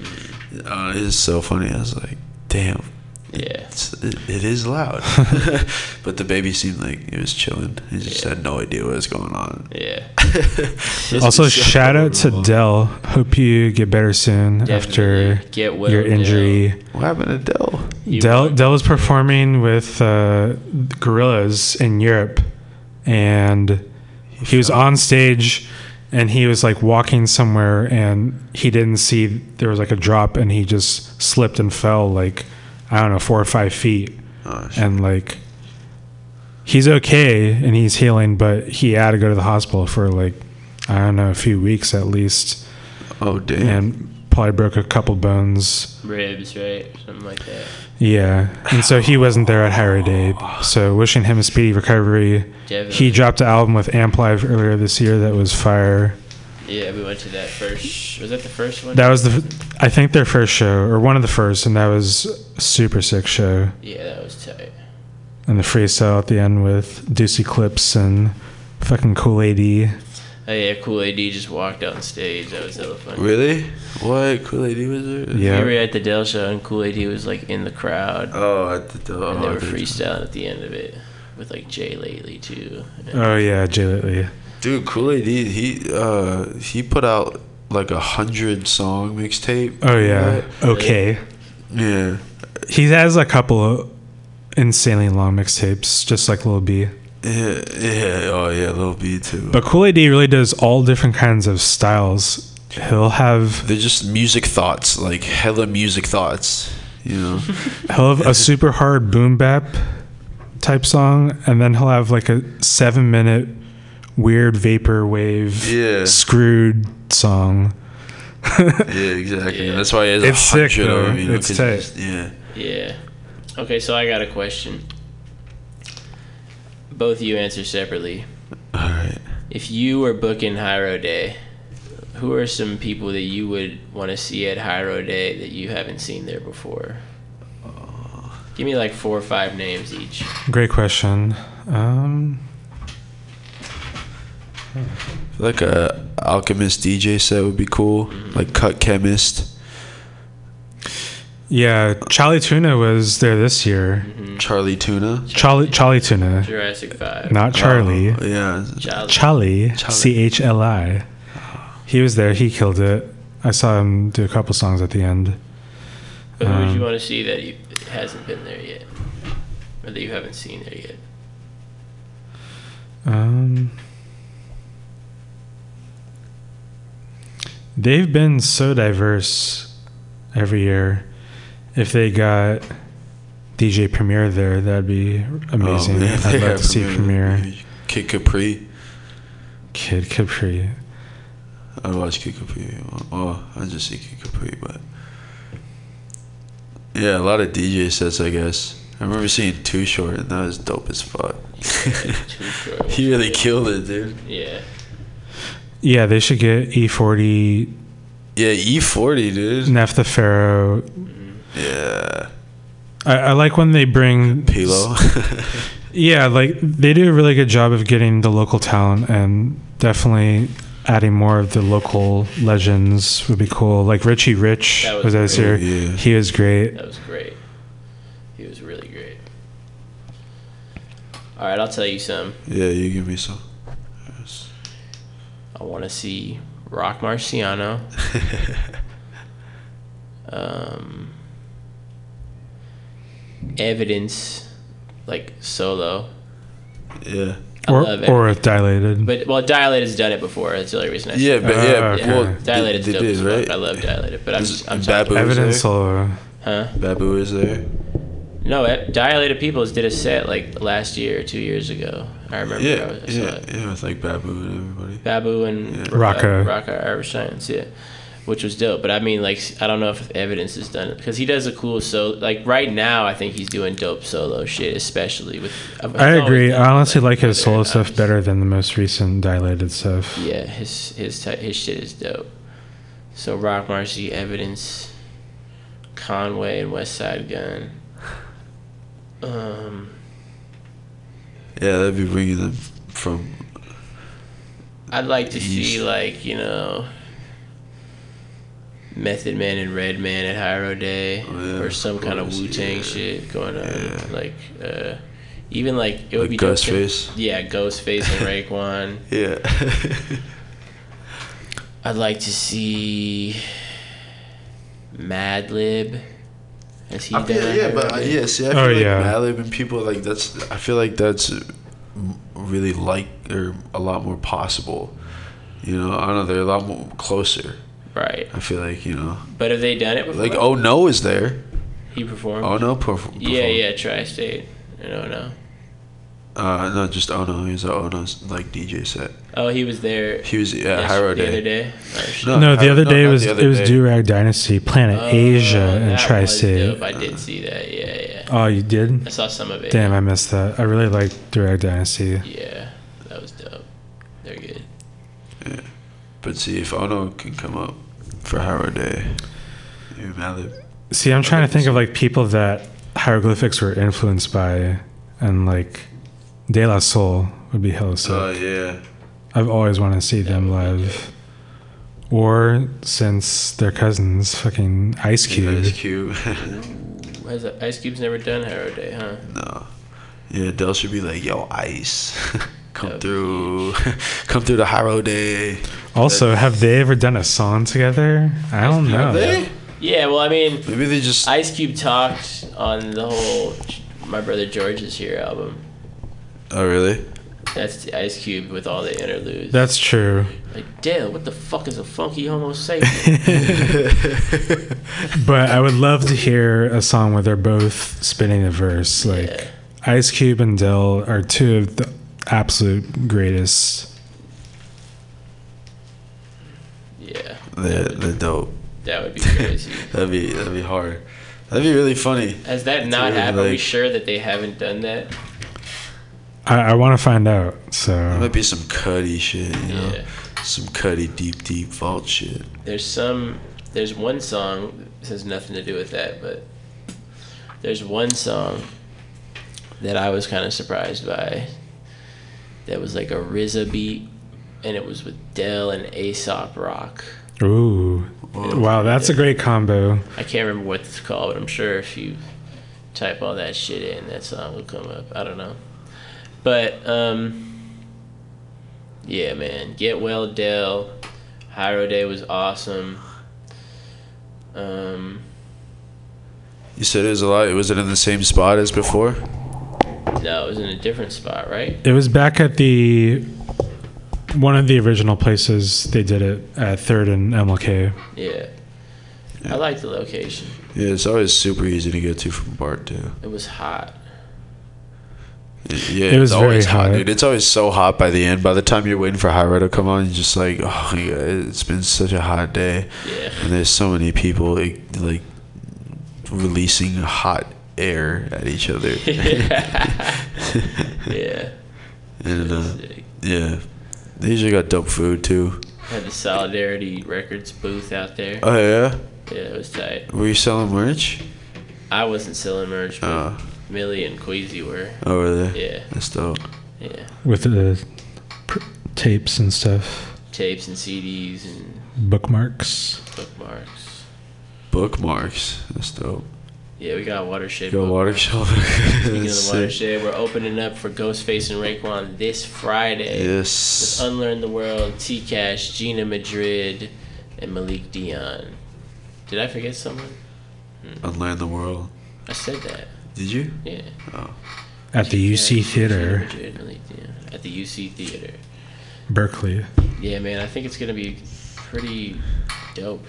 uh, "It's so funny." I was like, "Damn, Yeah. It's, it, it is loud. but the baby seemed like it was chilling. He just had no idea what was going on. Yeah. Also, shout out to Del. Hope you get better soon after Get well, your Del. injury. What happened to Del? Del Del was performing with uh, Gorillaz in Europe, and he was on stage, and he was like walking somewhere, and he didn't see there was like a drop, and he just slipped and fell like I don't know four or five feet, Oh, and like he's okay and he's healing, but he had to go to the hospital for like I don't know a few weeks at least. Oh damn! And probably broke a couple bones. Ribs, right? Something like that. Yeah, and so he wasn't there at Hiero Day. So wishing him a speedy recovery. He dropped an album with Amp Live earlier this year that was fire. Yeah, we went to that first. Was that the first one? That was the, I think their first show or one of the first, and that was a super sick show. Yeah, that was tight. And the freestyle at the end with Deuce Eclipse and fucking Cool AD. Oh yeah, Kool A.D. just walked out on stage. That was hella fun. Really? What? Kool A.D. was there? Yeah. We were at the Del show and Kool A.D. was like in the crowd. Oh, at the Del. And they were dude. freestyling at the end of it with like Jay Lately too. Oh yeah, Jay Lately. Dude, Kool A.D., he uh he put out like a hundred song mixtape. Oh yeah, okay. Yeah. He has a couple of insanely long mixtapes, just like Lil B. Yeah, yeah, oh yeah, Lil B too. But Kool A.D. really does all different kinds of styles. He'll have They're just music thoughts, like hella music thoughts. You know. he'll have a super hard boom bap type song, and then he'll have like a seven minute weird vapor wave Yeah. screwed song. yeah, exactly. Yeah. That's why he has It's a hundred sick, though. them. You know, It's 'cause tight. he's- Yeah. Yeah. Okay, so I got a question. Both of you answer separately. All right. If you were booking Hiero Day, who are some people that you would want to see at Hiero Day that you haven't seen there before? Give me like four or five names each. Great question. Um, Like a Alchemist DJ set would be cool. Mm-hmm. Like Cut Chemist. Yeah, Chali 2na was there this year. Chali 2na. Charlie Chali 2na, Jurassic Five. not Charlie. Oh, yeah. Charlie. Charlie, Charlie. C H L I. He was there. He killed it. I saw him do a couple songs at the end. But who would you Um, want to see that you, hasn't been there yet, or that you haven't seen there yet? Um, they've been so diverse every year. If they got DJ Premier there, that'd be amazing. Oh, man, I'd love to see Premier. Kid Capri. Kid Capri. I watch Kid Capri. Oh, I just see Kid Capri, but yeah, a lot of DJ sets. I guess I remember seeing Too Short, and that was dope as fuck. Too Short. he really killed it, dude. Yeah. Yeah, they should get E-40, Yeah, E-40, dude. Nef the Pharaoh. Yeah, I, I like when they bring Pilo. Yeah, like they do a really good job of getting the local talent and definitely adding more of the local legends would be cool. Like Richie Rich That was was, this great. year. Oh, yeah. He was great. That was great. He was really great. All right, I'll tell you some. yeah, you give me some. Yes. I want to see Roc Marciano. um, evidence, like solo. Yeah. I Or or Evidence. with Dilated. But well, Dilated's done it before. That's the only reason I. Yeah, said but it. yeah, Ah, okay. well, Dilated's they, dope they did, right? I love Dilated, but I'm Is- just, I'm Babu talking. Evidence there? solo. Huh? Babu is there. No, Dilated Peoples did a set like last year or two years ago. I remember. I, Yeah, was- I saw yeah, it. yeah, with like Babu and everybody. Babu and Yeah. Rakaa. uh, Rakaa Iriscience, yeah, which was dope. But I mean, like, I don't know if Evidence has done it because he does a cool so like right now. I think he's doing dope solo shit, especially with. I've- I he's always agree. I honestly like his solo stuff albums. better than the most recent Dilated stuff. Yeah, his his his shit is dope. So Roc Marci, Evidence, Conway, and Westside Gunn. Um, Yeah, that'd be bringing them from. I'd like to see like you know Method Man and Redman at Hiero Day, Oh, or some kind of Wu Tang shit going on. Like, uh, even like it would Like be Ghostface? Yeah, Ghostface and Raekwon. Yeah. I'd like to see Madlib. Has he I done feel, a yeah, Hiero but uh, Day? yeah, see, I feel Oh, like yeah. Madlib and people like that's. I feel like that's really like or a lot more possible. You know, I don't know. They're a lot more closer. Right. I feel like you know, But have they done it before? like oh no is there. he performed. Oh no, perf- Yeah, yeah, Tri-State. I don't know. Uh, no, just oh no. He was at oh no's like DJ set. Oh, he was there. He was yeah, yes- Hiero the Day. other day. Oh, shit. No, the Hiero- other day was other it was day. Durag Dynasty, Planet Oh, Asia, and Tri-State. I did see that. Yeah, yeah. Oh, you did? I saw some of it. Damn, I missed that. I really like Durag Dynasty. Yeah, that was dope. They're good. Yeah, but see if Ono can come up for Hiero Day. See, I'm trying to think of like people that hieroglyphics were influenced by, and like De La Soul would be hella sick. Oh yeah. I've always wanted to see them live. Or since they're cousins, fucking Ice Cube. Ice Cube. Has Ice Cube's never done Hiero Day, huh? no. Yeah, Del should be like, yo, Ice, come through, come through the Hiero Day. Also, have they ever done a song together? I don't know. Have they? Yeah, well, I mean, Maybe they just. Ice Cube talked on the whole My Brother George is Here album. Oh really? That's the Ice Cube with all the interludes. That's true. like, Dale, what the fuck is a funky Homo sapien? But I would love to hear a song where they're both spinning a verse. Like Yeah. Ice Cube and Del are two of the absolute greatest. yeah, They're, they're dope. that would be crazy. That'd be that'd be hard. That'd be really funny. Has that not really happened? Are we sure that they haven't done that? I, I want to find out. It So might be some Cuddy shit, you know, Yeah. some Cuddy deep deep vault shit. There's some. There's one song. This has nothing to do with that, but there's one song that I was kind of surprised by. That was like a RZA beat, and it was with Del and Aesop Rock. ooh, wow, that's a great combo. I can't remember what it's called, but I'm sure if you type all that shit in, that song will come up. I don't know, but um, yeah, man, Get Well Del, Hiero Day was awesome. Um, You said it was a lot. Was it in the same spot as before? No, it was in a different spot, right? It was back at the one of the original places they did it at Third and MLK. Yeah. I like the location. Yeah, it's always super easy to get to from BART too. It was hot. Yeah, It was it's always very hot, hot. dude. It's always so hot by the end. By the time you're waiting for High Hiero to come on, you're just like, oh my god, it's been such a hot day. Yeah. And there's so many people like, like releasing hot air at each other. Yeah. and uh, yeah, they usually got dope food too. Had the Solidarity Records booth out there. Oh yeah, Yeah, it was tight. were you selling merch? I wasn't selling merch, but Oh, Millie and Queasy were. oh really? Yeah. That's dope. Yeah. with the pr- tapes and stuff, Tapes and CDs and bookmarks. bookmarks. Bookmarks. That's dope. Yeah, we got Watershed. Go watershed. Speaking of the Watershed, we're opening up for Ghostface and Raekwon this Friday. Yes. With Unlearn the World, T Cash, Gina Madrid, and Malik Dion. Did I forget someone? Hmm. Unlearn the world. I said that. Did you? Yeah. Oh. At the UC Theater, Madrid, Malik Dion. At the UC Theater. Berkeley. Yeah, man, I think it's gonna be pretty dope.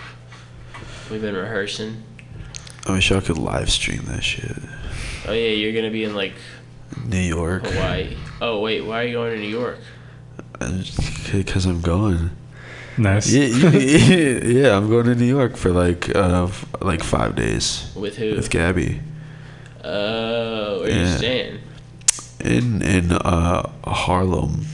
We've been rehearsing. I wish I could live stream that shit. Oh yeah, you're gonna be in like New York. Hawaii. Oh wait, why are you going to New York? Because I'm going. Nice. Yeah, yeah, yeah, I'm going to New York for like uh f- like five days With who? with Gabby Oh, where you staying? in in uh Harlem.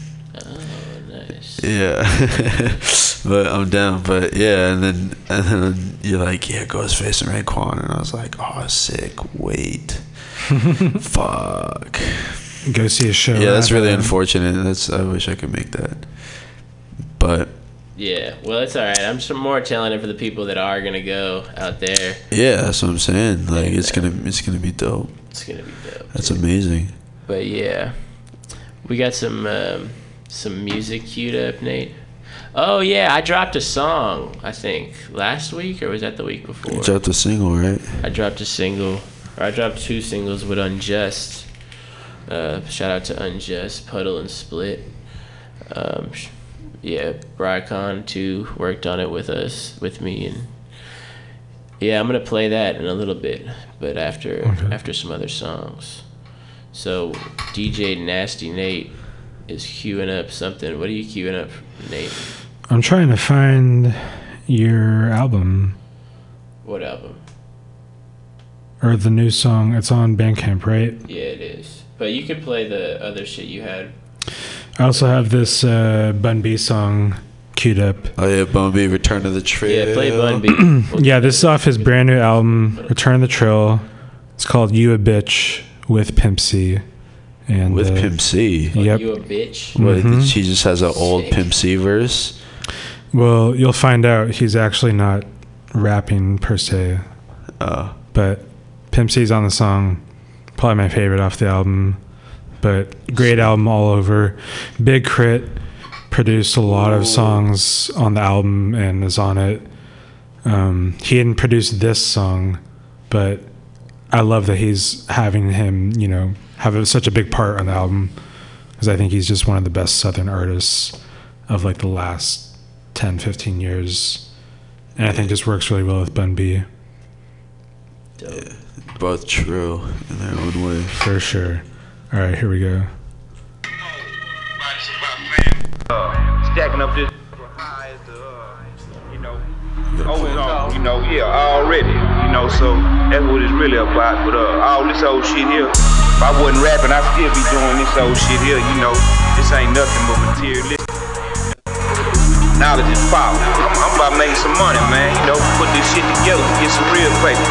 Nice. Yeah, but I'm down. But yeah, and then and then you're like, yeah, Ghostface and Raekwon, and I was like, oh, sick. Wait, fuck. Go see a show. Yeah, that's really after. unfortunate. That's I wish I could make that, but Yeah, well, it's all right. I'm just more telling it for the people that are gonna go out there. Yeah, that's what I'm saying. Like it's gonna it's gonna be dope. It's gonna be dope. That's amazing. But yeah, we got some um, some music queued up, Nate. Oh yeah, I dropped a song. I think last week or was that the week before? You dropped a single, right? I dropped a single, or I dropped two singles with Unjust. Uh, shout out to Unjust, Puddle and Split. Um, yeah, Brycon too worked on it with us, with me, and yeah, I'm gonna play that in a little bit, but after Okay. after some other songs. So DJ Nasty Nate is queuing up something. What are you queuing up, Nate? I'm trying to find your album What album? or the new song. It's on Bandcamp, right? Yeah, it is. But you could play the other shit you had. I also have this uh, Bun B song queued up. Oh yeah, Bun B, Return to the Trill. Yeah, play Bun B. yeah, this is off his brand new album, Return of the Trill. It's called You a Bitch with Pimp C. And With uh, Pimp C. Yep. You a bitch. What, Mhm. She just has an old Pimp C verse. Well, you'll find out he's actually not rapping per se. Uh, but Pimp C's on the song. Probably my favorite off the album. But great album all over. Big K.R.I.T. produced a lot of songs on the album and is on it. Um, he didn't produce this song, but I love that he's having him, you know, have a, such a big part on the album because I think he's just one of the best Southern artists of like the last 10, 15 years. And I think just works really well with Bun B. Yeah, both true in their own way. For sure. All right, here we go. stacking up this. You know, always on, you know, yeah, already, you know, so that's what it's really about. But uh, all this old shit here, if I wasn't rapping, I'd still be doing this old shit here, you know. This ain't nothing but materialistic. Knowledge is power. I'm, about making some money, man. You know, put this shit together, get some real paper.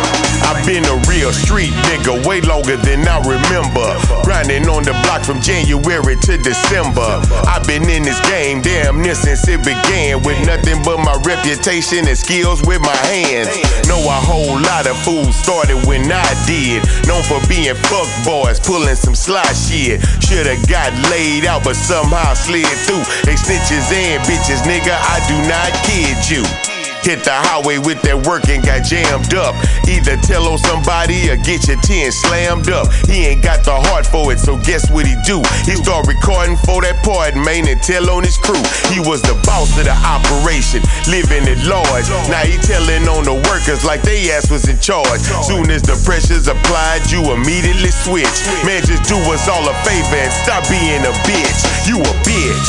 I've been a real street nigga way longer than I remember. Grinding on the block from January to December. I've been in this game damn near since it began. With nothing but my reputation and skills with my hands. Know a whole lot of fools started when I did. Known for being fuck boys, pulling some sly shit. Shoulda got laid out, but somehow slid through. They snitches and bitches, nigga, I do not kid you. Hit the highway with that work and got jammed up. Either tell on somebody or get your 10 slammed up. He ain't got the heart for it, so guess what he do? He start recording for that part, man, and tell on his crew. He was the boss of the operation, living at large. Now he telling on the workers like they ass was in charge. Soon as the pressure's applied, you immediately switch. Man, just do us all a favor and stop being a bitch. You a bitch.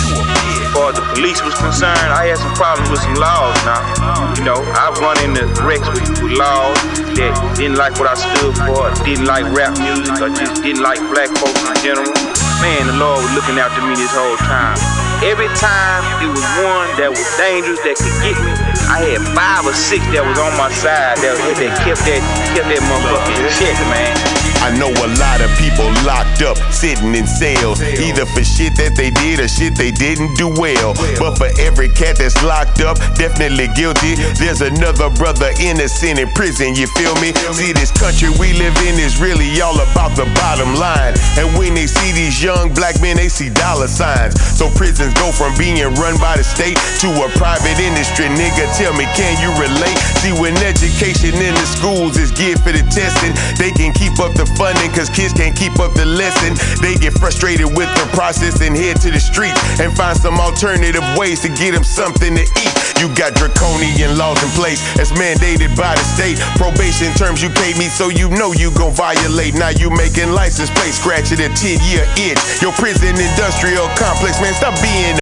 As far as the police was concerned, I had some problems with some laws now. You know, I run into wrecks with, laws that didn't like what I stood for, didn't like rap music, or just didn't like black folks in general. Man, the Lord was looking after me this whole time. Every time it was one that was dangerous that could get me, I had five or six that was on my side that, that kept that kept that motherfucker in check, man. I know a lot of people locked up, sitting in cells, either for shit that they did or shit they didn't do well. But for every cat that's locked up, definitely guilty, there's another brother innocent in prison, you feel me? See, this country we live in is really all about the bottom line. And when they see these young black men, they see dollar signs. So prisons go from being run by the state to a private industry. Nigga, tell me, can you relate? See, when education in the schools is geared for the testing, they can keep up the funding cause kids can't keep up the lesson. They get frustrated with the process and head to the street and find some alternative ways to get them something to eat. You got draconian laws in place as mandated by the state. Probation terms you pay me so you know you gon' violate. Now you making license plates scratching a 10 year itch. Your prison industrial complex, man, stop being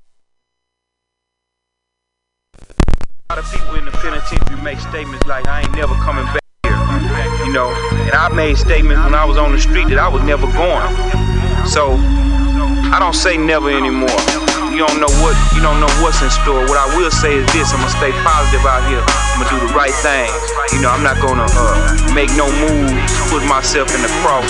A lot of people in the penitentiary make statements like, I ain't never coming back know, and I made statements when I was on the street that I was never going. So, I don't say never anymore. You don't know what you don't know what's in store. What I will say is this: I'm gonna stay positive out here. I'm gonna do the right thing. You know, I'm not gonna uh, make no moves, put myself in the cross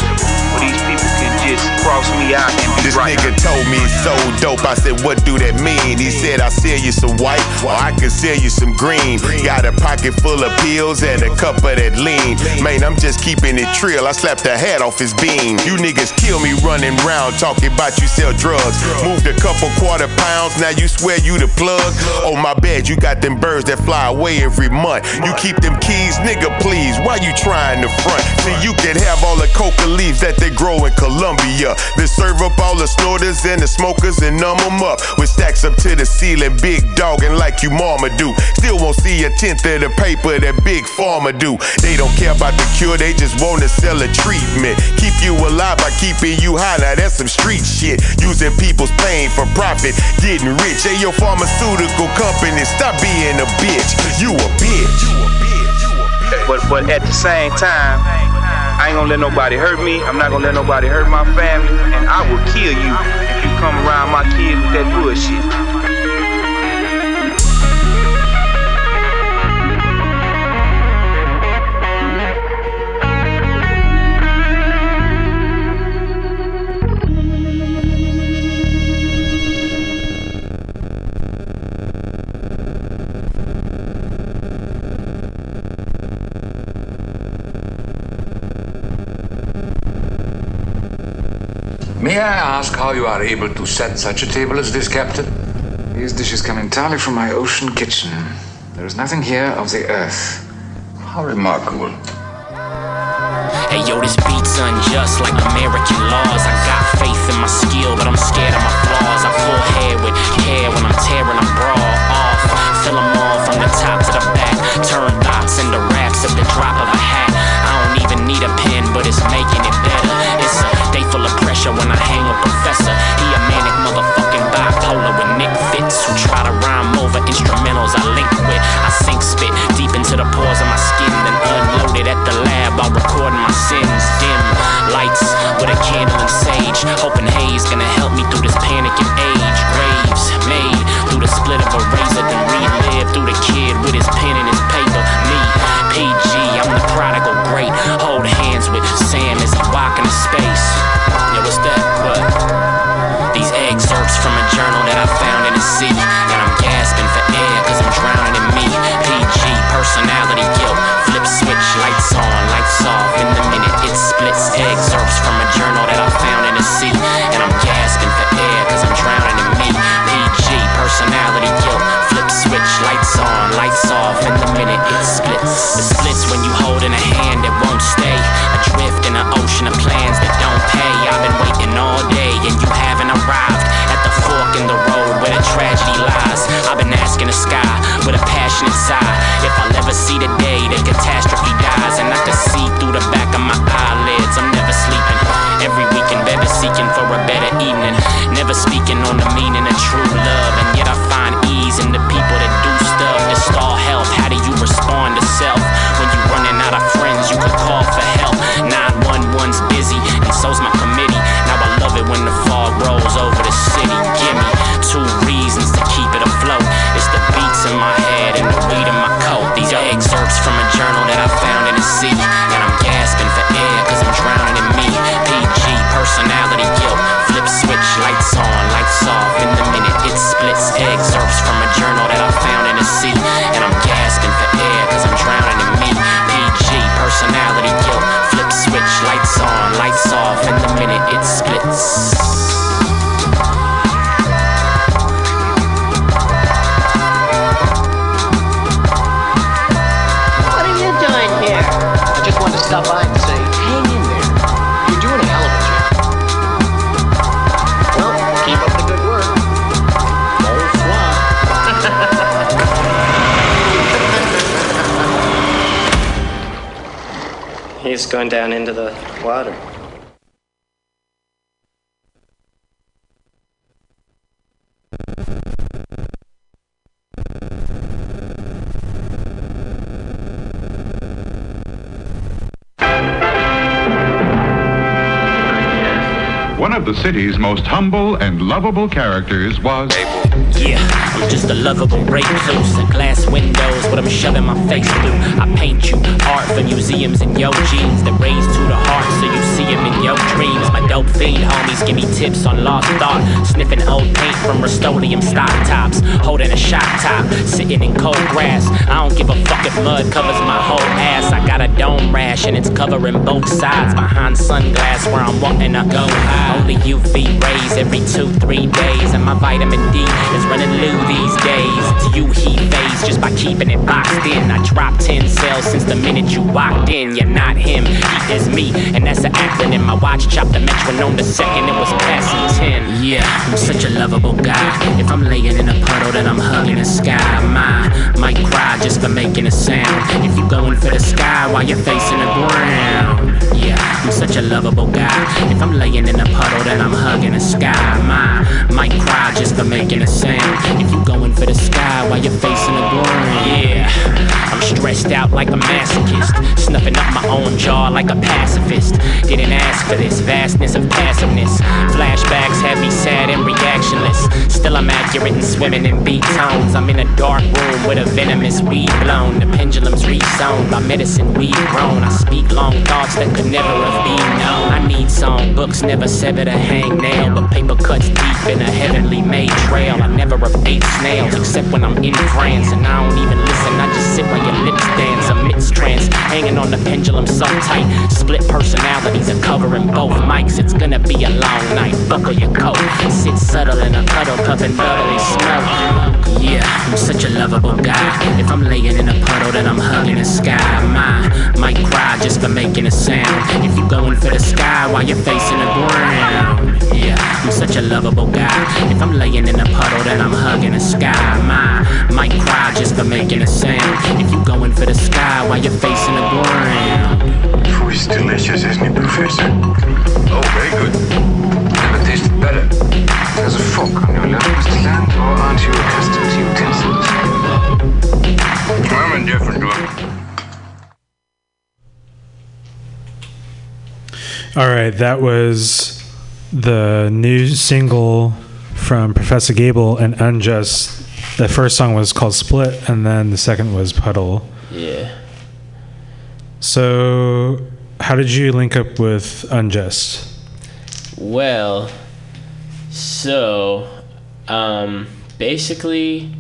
where these people just cross me out and be This right. nigga told me it's so dope. I said, what do that mean? He said, I'll sell you some white or I can sell you some green. Got a pocket full of pills and a cup of that lean. Man, I'm just keeping it trill. I slapped the hat off his beam. You niggas kill me running round talking about you sell drugs. Moved a couple quarter pounds, now you swear you the plug. Oh, my bad, you got them birds that fly away every month. You keep them keys, nigga, please. Why you trying to front? See, you can have all the coca leaves that they grow in Colombia. Then serve up all the snorters and the smokers and numb them up. With stacks up to the ceiling, big dogging like you mama do. Still won't see a tenth of the paper that big pharma do. They don't care about the cure, they just wanna sell a treatment. Keep you alive by keeping you high, now that's some street shit. Using people's pain for profit, getting rich. Hey, your pharmaceutical company, stop being a bitch. You a bitch. But but at the same time, I ain't gonna let nobody hurt me. I'm not gonna let nobody hurt my family, and I will kill you if you come around my kids with that bullshit. May I ask how you are able to set such a table as this, Captain? These dishes come entirely from my ocean kitchen. There is nothing here of the earth. How remarkable. Hey yo, this beat's unjust like American laws. I got faith in my skill, but I'm scared of my flaws. I full hair with hair when I'm tearing a bra off. Fill 'em all from the top to the back. Turn thoughts into raps at the drop of a hat. I don't even need a pen, but it's making it pressure when I hang with Professor. He a manic motherfucking bipolar with Nick Fitz who try to rhyme over instrumentals I link with. I sink spit deep into the pores of my skin, then unload it at the lab while recording my sins. Going down into the water. One of the city's most humble and lovable characters was. Yeah, I'm just a lovable recluse. A glass windows, what I'm shoving my face through. I paint you art for museums and your jeans that raise to the heart so you see them in your dreams. My dope fiend homies give me tips on lost thought. Sniffing old paint from Rust-Oleum stock tops. Holding a shot top, sitting in cold grass. I don't give a fuck if mud covers my whole ass. I got a dome rash and it's covering both sides. Behind sunglass where I'm wanting to go high. Only UV rays every two, three days. And my vitamin D is running low these days. It's you heat phase just by keeping it boxed in. I dropped 10 cells since the minute you walked in. You're not him, he is me. And that's the acronym. My watch chopped the metronome the second it was passing 10. Yeah, I'm such a lovable guy. If I'm laying in a puddle, then I'm hugging the sky. My might cry just for making a sound. If you're going for the sky while you're facing the ground. Yeah, I'm such a lovable guy. If I'm laying in a puddle, then I'm hugging the sky. My might cry just for making a sound. If you going for the sky while you're facing the ground. Yeah, I'm stressed out like a masochist. Snuffing up my own jaw like a pacifist. Didn't ask for this vastness of passiveness. Flashbacks have me sad and reactionless. Still, I'm accurate and swimming in beat tones. I'm in a dark room with a venomous weed blown. The pendulum's resown by medicine weed grown. I speak long thoughts that could never have been known. I need song books, never severed a hangnail, but paper cuts deep in a heavenly made trail. I never ate snails except when I'm in France, and I don't even listen. I just sit while your lips dance. amidst trance, hanging on the pendulum so tight. Split personalities are covering both mics. It's gonna be a long night. Buckle your coat, sit subtle in a cuddle, puffing bubbly smoke. Yeah, I'm such a lovable guy. If I'm laying in a puddle, then I'm hugging the sky. My might cry just for making a sound. If you're going for the sky while you're facing the ground. Yeah, I'm such a lovable guy. If I'm laying in a puddle, then I'm hugging the sky. My might cry just for making a sound. If you're going for the sky while you're facing the ground. Food is delicious, isn't it, Professor? Oh, very good. Never tasted better. There's a fork on your left, Mr. Land, or aren't you accustomed to utensils? I'm indifferent to it. All right, that was the new single from Professor Gable and Unjust. The first song was called Split, and then the second was Puddle. Yeah. So, how did you link up with Unjust? Well, so um, basically,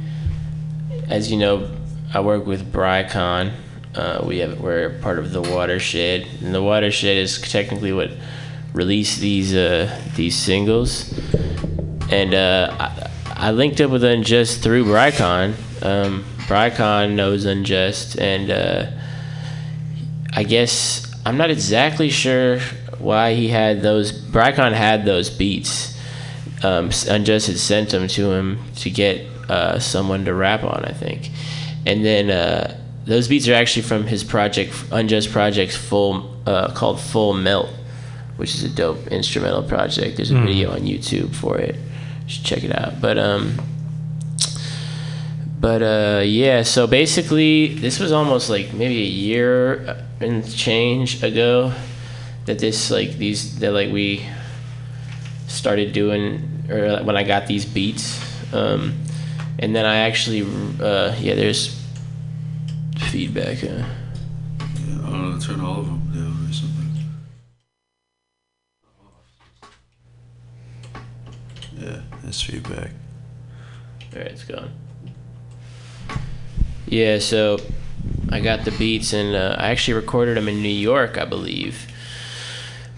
as you know, I work with Brycon. Uh, we have we're part of the watershed, and the watershed is technically what released these uh, these singles. And uh, I, I linked up with Unjust through Brycon. Um, Brycon knows Unjust, and uh, I guess I'm not exactly sure why he had those. Brycon had those beats. Um, Unjust had sent them to him to get uh, someone to rap on, I think. And then uh, those beats are actually from his project, Unjust Project's full uh, called Full Melt, which is a dope instrumental project. There's a Hmm. video on YouTube for it. You should check it out. But um, but uh, yeah, so basically, this was almost like maybe a year and change ago that this like these that like we started doing or when I got these beats, um, and then I actually uh, yeah, there's feedback. Uh, Oh, turn all of them down or something. Yeah, that's feedback. All right, it's gone. Yeah, so I got the beats and uh, I actually recorded them in New York, I believe,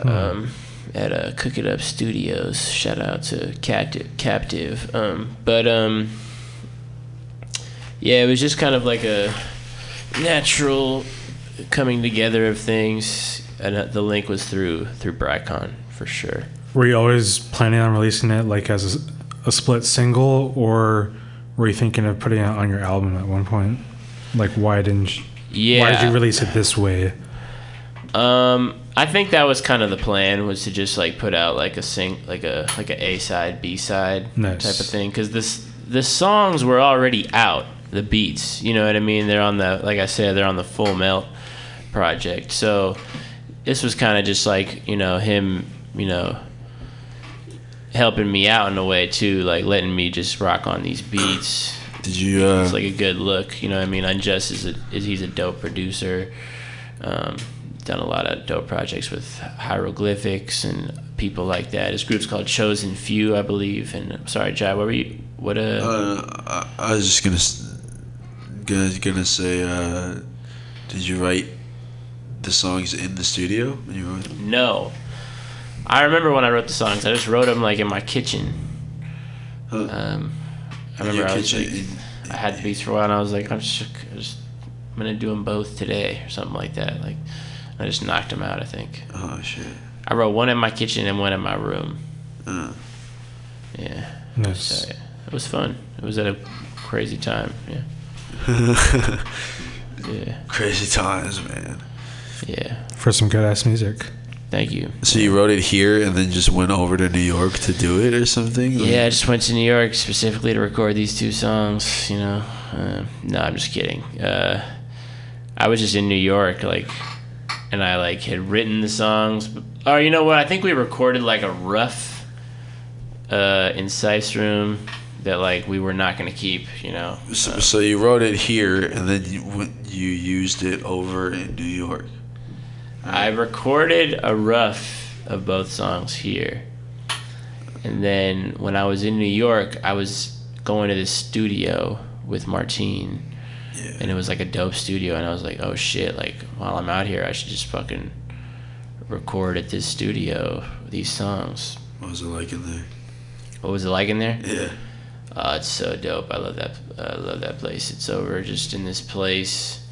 um, at uh, Cook It Up Studios. Shout out to Captive. Captive. Um, but um, yeah, it was just kind of like a natural coming together of things, and the link was through through Brycon for sure. Were you always planning on releasing it like as a, a split single, or were you thinking of putting it on your album at one point? Like, why didn't you, why did you release it this way? Um, I think that was kind of the plan was to just like put out like a sing like a like a A side B side Nice. type of thing because this the songs were already out the beats you know what I mean they're on the like I said they're on the Full Melt project so this was kind of just like you know him you know helping me out in a way too, like letting me just rock on these beats. Did you? Uh, It's like a good look, you know. what I mean, Unjust is a is he's a dope producer. Um, done a lot of dope projects with hieroglyphics and people like that. His group's called Chosen Few, I believe. And I'm sorry, Jai, what were you? What uh? uh, I, I was just gonna gonna gonna say, uh, did you write the songs in the studio when you wrote them? No. I remember when I wrote the songs. I just wrote them like in my kitchen. Um, I In remember I was kitchen, like, I had the beats for a while, and I was like, I'm just, I just I'm gonna do them both today or something like that. Like, I just knocked them out. I think. Oh shit. I wrote one in my kitchen and one in my room. Uh. Yeah. Nice. So, yeah, it was fun. It was at a crazy time. Yeah. yeah. Crazy times, man. Yeah. For some good ass music. Thank you. So you wrote it here and then just went over to New York to do it or something? Yeah, I just went to New York specifically to record these two songs. You know, uh, no, I'm just kidding. Uh, I was just in New York, like, and I like had written the songs. Or you know what? I think we recorded like a rough uh, in room that like we were not gonna keep. You know. So, so you wrote it here and then you you used it over in New York. I recorded a rough of both songs here. And then when I was in New York, I was going to the studio with Martine. And it was like a dope studio. And I was like, oh shit, like while I'm out here, I should just fucking record at this studio these songs. What was it like in there? What was it like in there? Yeah. Oh, it's so dope. I love that. I love that place. It's over just in this place.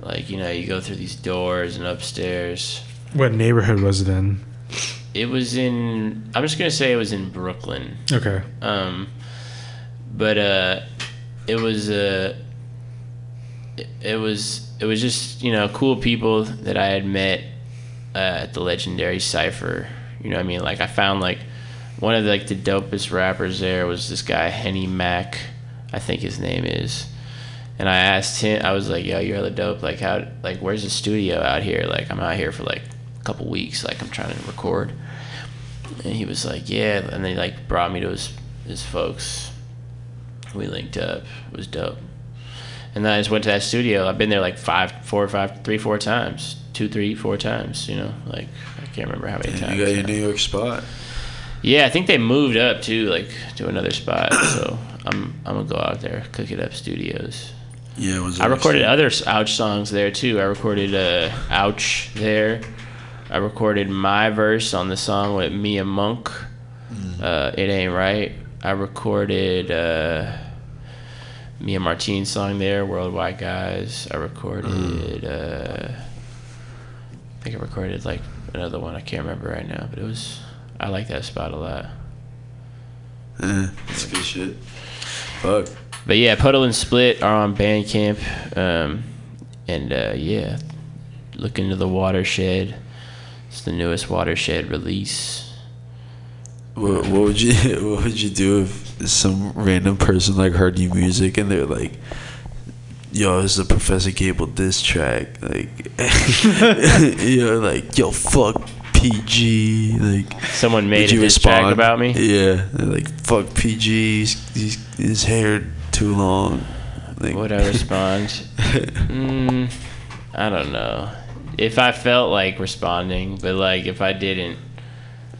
Like you know, you go through these doors and upstairs. What neighborhood was it in? It was in. I'm just gonna say it was in Brooklyn. Okay. Um, but uh, it was uh, it, was it was just you know cool people that I had met uh, at the legendary Cipher. You know I mean? Like I found like one of the, like the dopest rappers there was this guy Henny Mac, I think his name is. And I asked him, I was like, "Yo, you're the dope. Like, how? Like, where's the studio out here? Like, I'm out here for like a couple weeks. Like, I'm trying to record." And he was like, "Yeah." And they like brought me to his his folks. We linked up. It was dope. And then I just went to that studio. I've been there like five, four five, three, four times, two, three, four times. You know, like I can't remember how many And times. you got your New York spot. Yeah, I think they moved up too, like to another spot. so I'm I'm gonna go out there, Cook It Up Studios. Yeah, was I recorded other Ouch songs there too. I recorded uh, Ouch there. I recorded my verse on the song with Mia Monk. Uh, it ain't right. I recorded uh, Mia Martine's song there, Worldwide Guys. I recorded. Uh, I think I recorded like another one. I can't remember right now, but it was. I like that spot a lot. Eh, that's good shit. Fuck. But yeah, Puddle and Split are on Bandcamp. Um, and uh, yeah, look into the Watershed. It's the newest Watershed release. What, what would you What would you do if some random person like heard your music and they're like, "Yo, this is a Professor Gable diss track." Like, yo, like, yo, fuck PG. Like, Someone made a diss track respond? about me? Yeah, they're like, fuck PG. He's, he's, his hair too long. Like, Would I respond? mm, I don't know. If I felt like responding, but like if I didn't,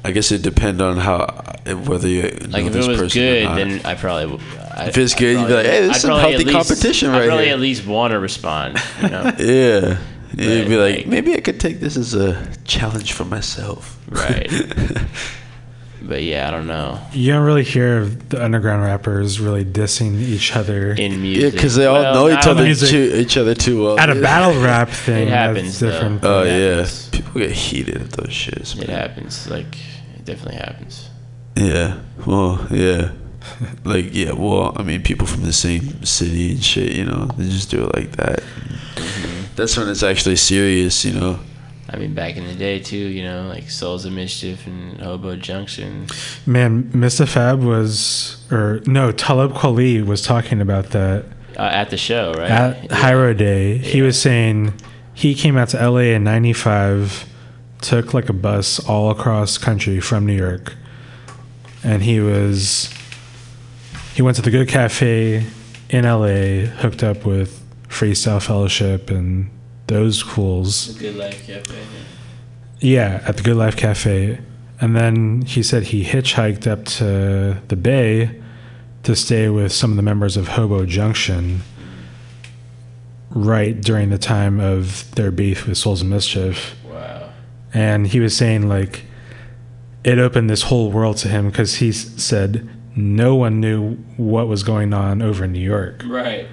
I guess it depend on how whether you know like if this it was person or good, not. then I probably. w- I- If it's I'd good, you'd be like, "Hey, this I'd is some healthy least- competition right I'd probably here." at least want to respond. You know? Yeah. You'd be like, maybe I could take this as a challenge for myself. Right. but yeah, I don't know. You don't really hear the underground rappers really dissing each other in yeah, music. because they all Well, know each other too, each other too well. At a battle rap thing, oh, It happens, that's different. Oh It yeah, people get heated at those shits. It happens. Like it definitely happens. Yeah. Well, yeah. Like yeah. Well, I mean, people from the same city and shit. You know, they just do it like that. That's when it's actually serious. You know. I mean, back in the day too, you know, like Souls of Mischief and Hobo Junction. Man, Mr. Fab was, or no, Talib Kweli was talking about that Uh, at the show, right? at Hiero Day. He was saying he came out to LA in 95, took like a bus all across country from New York, and he was he went to the Good Cafe in LA, hooked up with Freestyle Fellowship and those fools. The Good Life Cafe. Yeah, at the Good Life Cafe. And then he said he hitchhiked up to the Bay to stay with some of the members of Hobo Junction right during the time of their beef with Souls of Mischief. Wow. And he was saying, like, it opened this whole world to him because he said no one knew what was going on over in New York Right.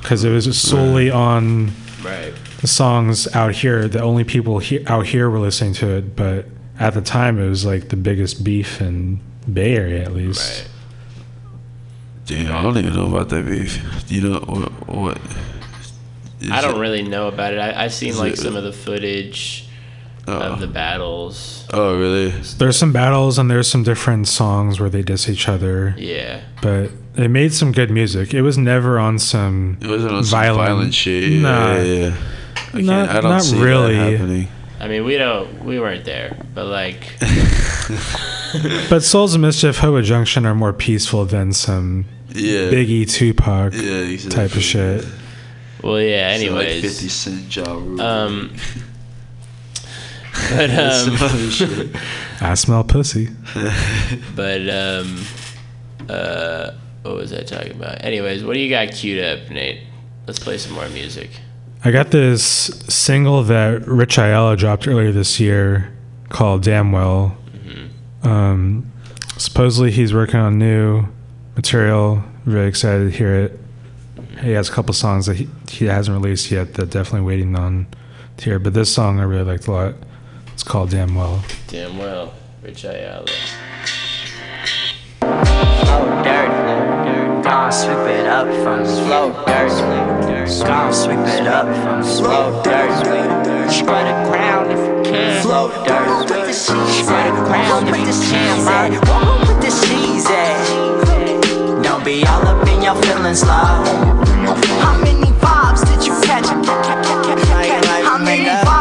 because it was solely on Right. the songs out here. The only people he- out here were listening to it, but at the time it was like the biggest beef in Bay Area, at least. Damn, I don't even know about that beef. You know what? what is I don't it- really know about it. I, I've seen like it- some of the footage of the battles. Oh, really? There's some battles and there's some different songs where they diss each other. Yeah. But they made some good music. It was never on some It wasn't on some violent, violent shit. Yeah, Nah, yeah, yeah. I can't- I don't not see that really. happening. I mean, we don't, we weren't there, but like, But Souls of Mischief, Hobo Junction are more peaceful than some Yeah. Biggie, Tupac Yeah, exactly. type of shit. well, yeah. So, like Anyways, 50 Cent, Ja Rule. um, but Some um, other shit. I smell pussy. but um, uh, what was I talking about? Anyways, what do you got queued up, Nate? Let's play some more music. I got this single that Rich Ayala dropped earlier this year called Damn Well. Um, supposedly he's working on new material. Really excited to hear it. He has a couple songs that he, he hasn't released yet that definitely waiting on to hear. But this song I really liked a lot. It's called Damn Well. Damn well, Rich Ayala. Flow dirty, gone sweep it up from the flow dirty, gone sweep it up from the flow dirty. Spread the crown if you can, flow dirty. Spread the crown if you can, man. Walk with the C's at. Don't be all up in your feelings, love. How many vibes did you catch? How many vibes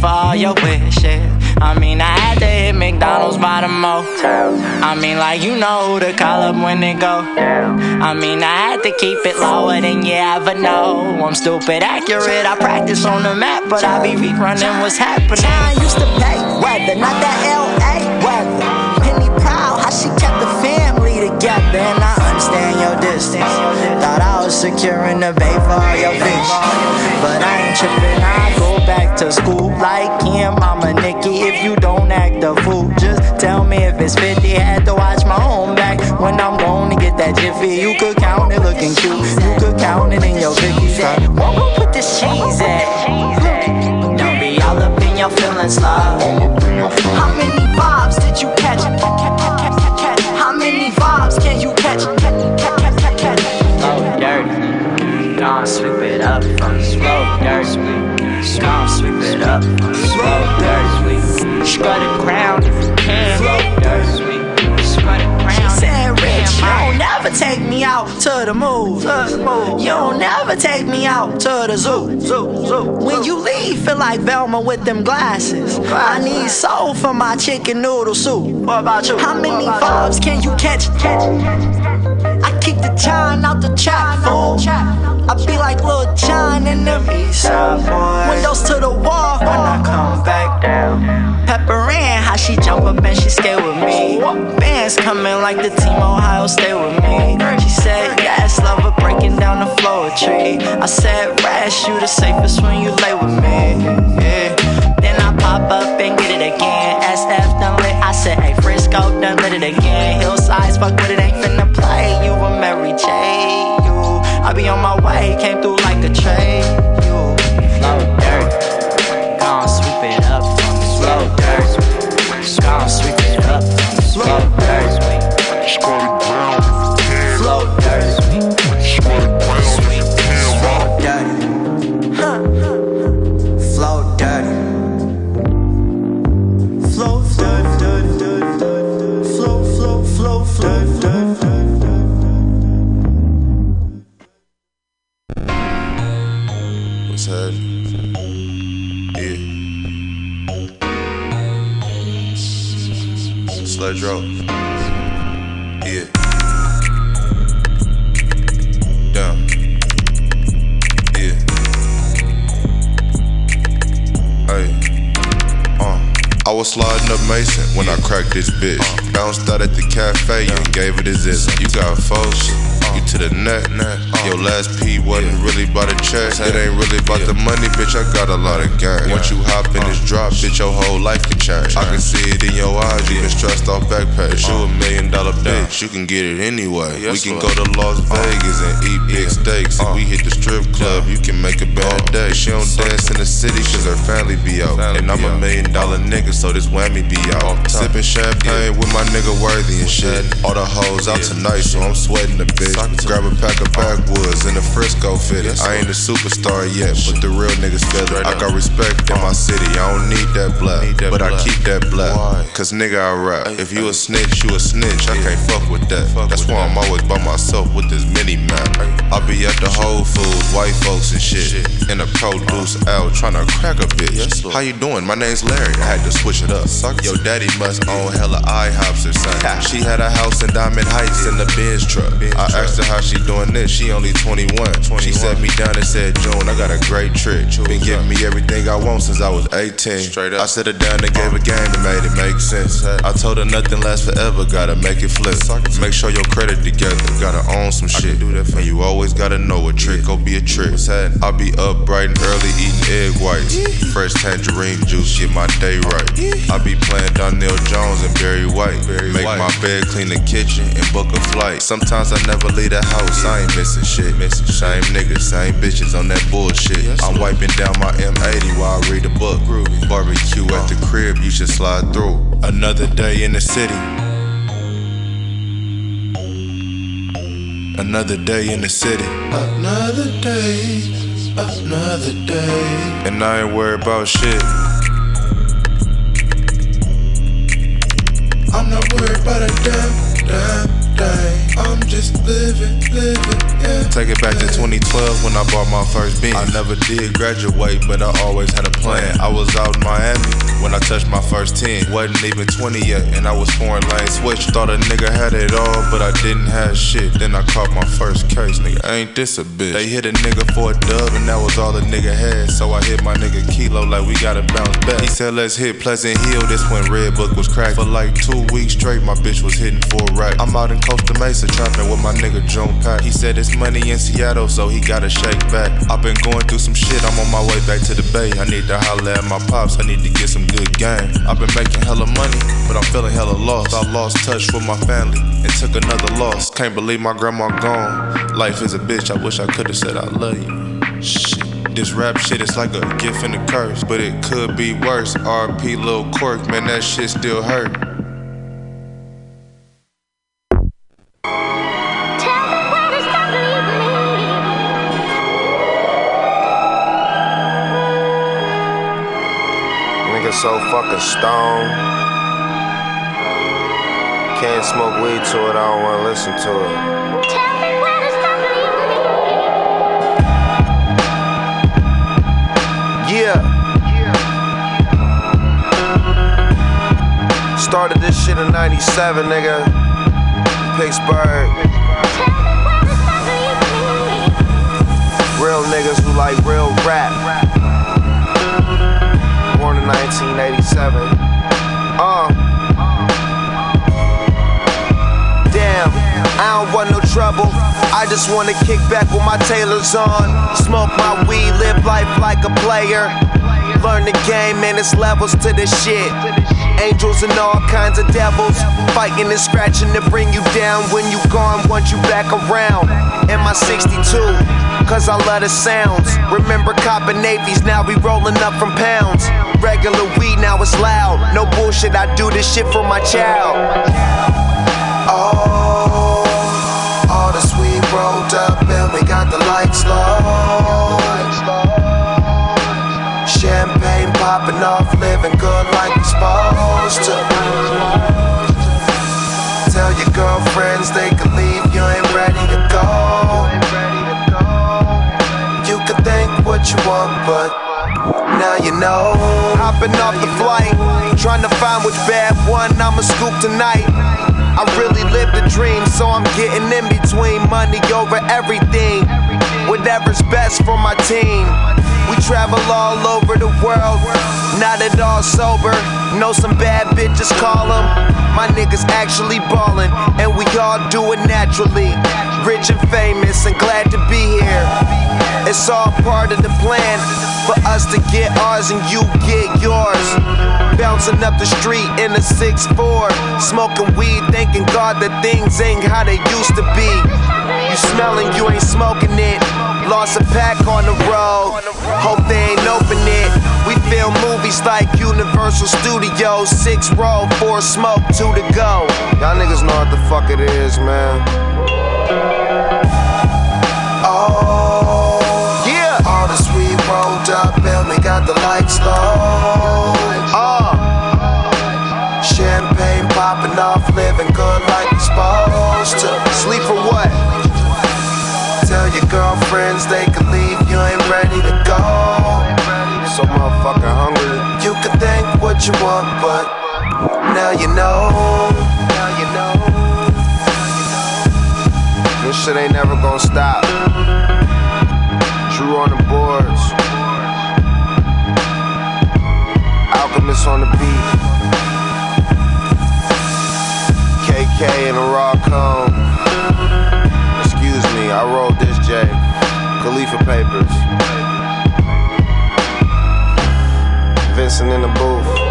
for all your wishes. I mean, I had to hit McDonald's by the motel. I mean, like, you know who to call up when they go. I mean, I had to keep it lower than you ever know. I'm stupid accurate, I practice on the map, but I be rerunning what's happening. I used to pay weather, not that LA weather. Penny proud, how she kept the family together. And I understand your distance. Thought I was securing the bay for all your fish. But I ain't tripping, I go back to school like him. Mama Nikki, if you don't act a fool, just tell me if it's 50. Had to watch my own back when I'm going to get that jiffy. You could count it looking cute, you could count it in your cookies. Won't go put this cheese at. Don't be all up in your feelings, love. How many vibes did you catch? Dirty, sweep it up from the slow dirty. Gone sweep it up from the slow dirty. Spread the crown if you can. Spread the crown. She said, Rich, you don't never take me out to the move. You don't never take me out to the zoo. zoo, zoo. When you leave, feel like Velma with them glasses. I need soul for my chicken noodle soup. What about you? How many vibes can you catch? catch? I kick the chine out the trap, fool. I be like Lil Jon in the Eastside boy. Windows to the wall when I come back down. Pepper Ann, how she jump up and she stay with me. Bands coming like the team Ohio, stay with me. She said, yes, lover breaking down the floor tree. I said, Rash, you the safest when you lay with me. Yeah. Then I pop up and get it again. SF. I said, hey, Frisco done lit it again. Hillsides, fuck with it, ain't finna play. You a Mary J. You, I be on my way, came through like a train. Sledge Road. I was sliding up Mason when I cracked this bitch. Bounced out at the cafe and gave it a zizz. You got folks, you to the net. Your last P wasn't really about a check. It ain't really about the money, bitch. I got a lot of gang. Once you hop in this drop, bitch, your whole life can change. I can see it in your eyes. You been stressed off backpage. You a million dollar bitch. You can get it anyway. We can go to Las Vegas and eat big steaks. If we hit the strip club, you can make a bad day. She don't dance in the city cause her family be out. And I'm a million dollar nigga, so this whammy be out. Sipping champagne with my nigga worthy and shit. All the hoes out tonight, so I'm sweating a bit. Grab a pack of backwoods in the Frisco fit. I ain't a superstar yet, but the real niggas feel it. I got respect in my city, I don't need that black. But I keep that black. Cause nigga, I rap. If you a snitch, you a snitch. I can't fuck with that. That's why I'm always by myself with this mini map. I be at the Whole Foods, white folks and shit. In the produce out, tryna crack a bitch. How you doing? My name's Larry. I had to switch it up. Yo, daddy must own hella IHOPs or something. She had a house in Diamond Heights in the Benz truck. I asked her how she doing this. She only 21. She sat me down and said, June, I got a great trick. Been giving me everything I want since I was 18. Straight up. I sit her down and gave a game that made it make sense. I told her nothing lasts forever, gotta make it flip. Make sure your credit together, gotta own some shit. Do that And you always gotta know a trick, go be a trick. I'll be up bright and early eating egg whites. Fresh tangerine juice, get my day right. I be playing Donnell Jones and Barry White. Make my bed, clean the kitchen, and book a flight. Sometimes I never leave the house, I ain't missing shit. Same niggas, same bitches on that bullshit. I'm wiping down my M80 while I read a book. Barbecue at the crib, you should slide through. Another day in the city. Another day in the city. Another day, another day. And I ain't worried about shit. I'm not worried about a damn, damn thing. I'm just living, living, yeah. Take it back to 2012 when I bought my first Benz. I never did graduate, but I always had a plan. I was out in Miami when I touched my first 10. Wasn't even 20 yet, and I was foreign lane switch. Thought a nigga had it all, but I didn't have shit. Then I caught my first case, nigga. Ain't this a bitch? They hit a nigga for a dub, and that was all the nigga had. So I hit my nigga Kilo like we gotta bounce back. He said, let's hit Pleasant Hill. This when Red Book was cracked. For like two weeks straight, my bitch was hitting for a rack. I'm out in Costa Mesa trapping with my nigga June Pack. He said it's money in Seattle, so he gotta shake back. I've been going through some shit, I'm on my way back to the bay. I need to holler at my pops, I need to get some good game. I've been making hella money, but I'm feeling hella lost. I lost touch with my family and took another loss. Can't believe my grandma gone. Life is a bitch, I wish I could've said I love you. Shit. This rap shit is like a gift and a curse, but it could be worse. RP Lil Quirk, man, that shit still hurt. Nigga so fucking stoned. Can't smoke weed to it, I don't wanna listen to it. Yeah. Started this shit in 97, nigga. Pittsburgh. Real niggas who like real rap. Born in 1987. Uh. Damn, I don't want no trouble. I just wanna kick back with my tailors on. Smoke my weed, live life like a player. Learn the game and it's levels to this shit. Angels and all kinds of devils. Fighting and scratching to bring you down. When you gone, want you back around. In my 62, cause I love the sounds. Remember copping navies, now we rolling up from pounds. Regular weed, now it's loud. No bullshit, I do this shit for my child. Oh, all the sweet rolled up and we got the lights low. Popping off, living good like we supposed to. Tell your girlfriends they can leave, you ain't ready to go. You can think what you want, but now you know. Hopping off the flight, trying to find which bad one I'ma scoop tonight. I really live the dream, so I'm getting in between money over everything. Whatever's best for my team. We travel all over the world, not at all sober. Know some bad bitches, call them. My niggas actually ballin', and we all do it naturally. Rich and famous, and glad to be here. It's all part of the plan for us to get ours and you get yours. Bouncing up the street in a 6'4, smoking weed, thanking God that things ain't how they used to be. You smelling, you ain't smoking it. Lost a pack on the road. Hope they ain't open it. We film movies like Universal Studios. Six roll, four smoke, two to go. Y'all niggas know what the fuck it is, man. Oh, yeah. All this weed rolled up and we got the lights low. Uh, champagne popping off, living good like we supposed to. Sleep for girlfriends they can leave, you ain't ready to go. So motherfucking hungry. You can think what you want, but now you know. Now you know. This shit ain't never gonna stop. Drew on the boards. Alchemist on the beat. KK in a raw cone. Excuse me, I this Khalifa Papers. Vincent in the booth.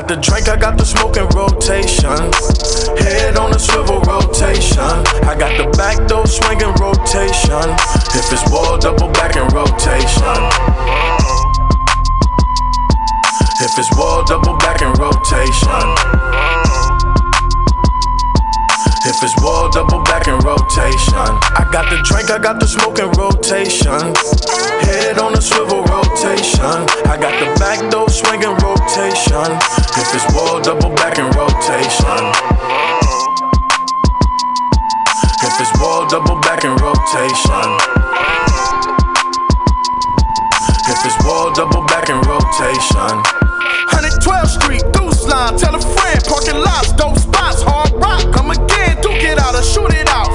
Got the drink, I got the smoking rotation. Head on a swivel rotation. I got the back door swinging rotation. If it's wall, double back in rotation. If it's wall, double back in rotation. If it's wall, double back in rotation. I got the drink, I got the smoking rotation. Head on a swivel rotation. I got the back door swinging rotation. If it's wall, double back in rotation. If it's wall, double back in rotation. If it's wall, double back in rotation. 112th Street, Goose Line, tell a friend, parking lots, dope spots, hard rock, come again, duke it out or shoot it out,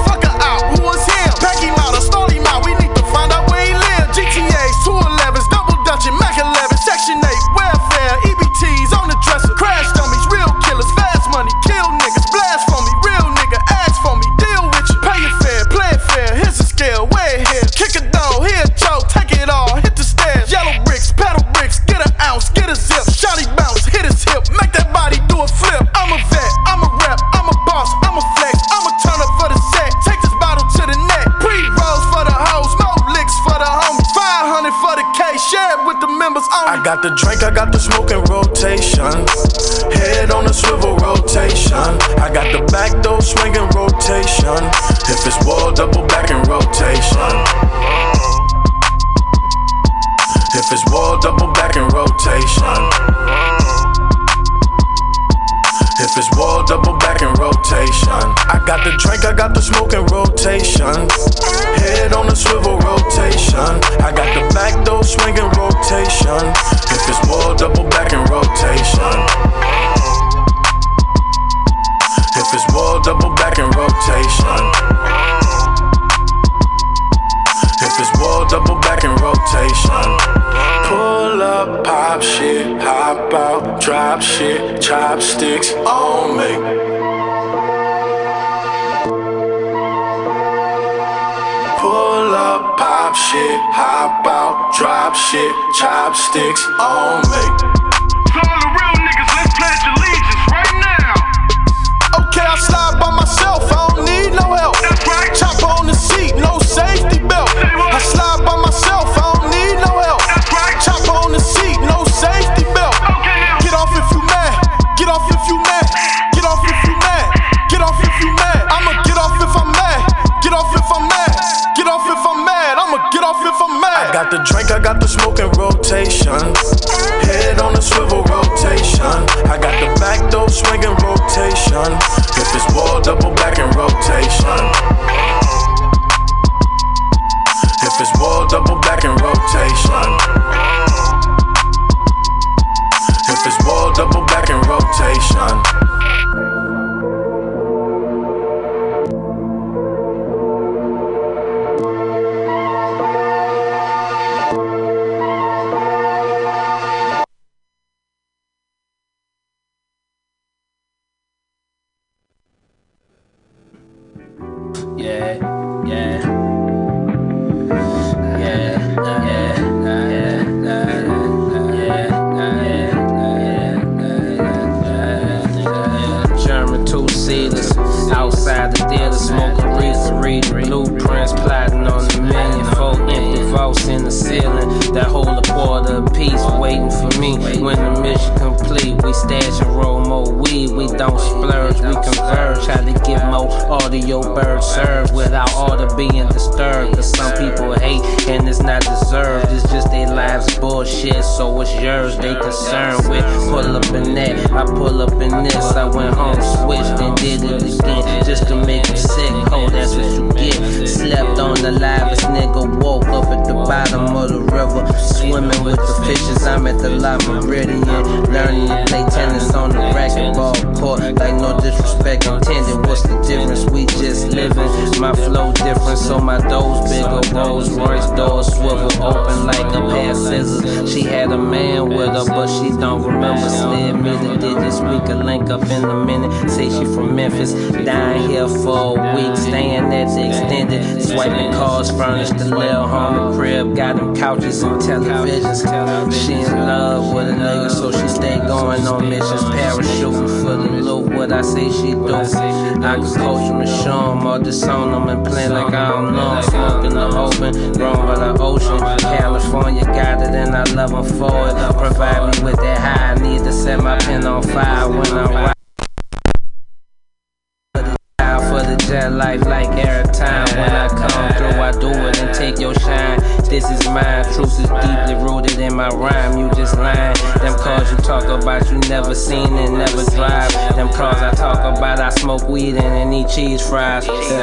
got the drink, I got the smoking rotation, head on a swivel rotation, I got the back door swinging rotation, if it's wall, double back in rotation. If it's wall, double back in rotation. If it's wall, double back in rotation. I got the drink, I got the smoking rotation. Head on the swivel rotation. I got the back door swinging rotation. If it's wall, double back in rotation. If it's wall, double back in rotation. Double back in rotation. Pull up, pop shit, hop out, drop shit, chopsticks on me. Pull up, pop shit, hop out, drop shit, chopsticks on me. To all the real niggas, let's pledge allegiance right now. Oh, okay, I slide by myself, I don't need no help. I got the smoking rotation. Head on the swivel rotation. I got the back door swinging rotation. If it's wall, double back in rotation. If it's wall, double back in rotation. Know. I'm the open, grown by the ocean. California got it and I love him for it. Provide me with that high. I need to set my pen on fire when I'm for the jet life like every time when I come through I do it and take your shine this is mine. Truth is deeply rooted in my rhyme. You just lying. Them cars you talk about you never seen and never drive. Them cars I talk about I smoke weed and, and eat cheese fries. Wouldn't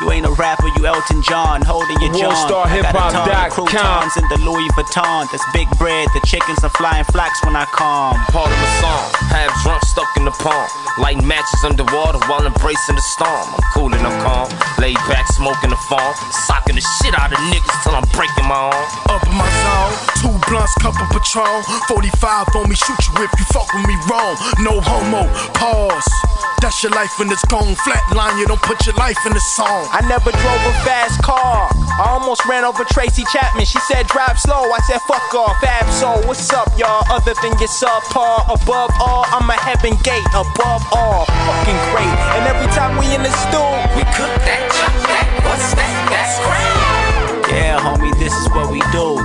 You ain't a rapper, croutons in the Louis Vuitton. That's big bread, the chickens are flying flocks when I come. Part of a song, half drunk, stuck in the palm. Lighting matches underwater while embracing the storm. I'm cool and I'm calm. Laid back, smoking the farm. Socking the shit out of niggas till I'm breaking my arm. Up in my zone, two blunts, cup of Patron. 45 on me, shoot you if you fuck with me wrong. No homo, pause. That's your life when it's gone. Flatline, you don't put your life in the song. I never drove a fast car. I almost ran over Tracy Chapman. She said drive slow. I said fuck off. Fab soul, what's up, y'all? Other than your subpar, above all, I'm a heaven gate. Above all, fucking great. And every time we in the stool, we cook that, chop that, what's that? That's great. Yeah, homie, this is what we do.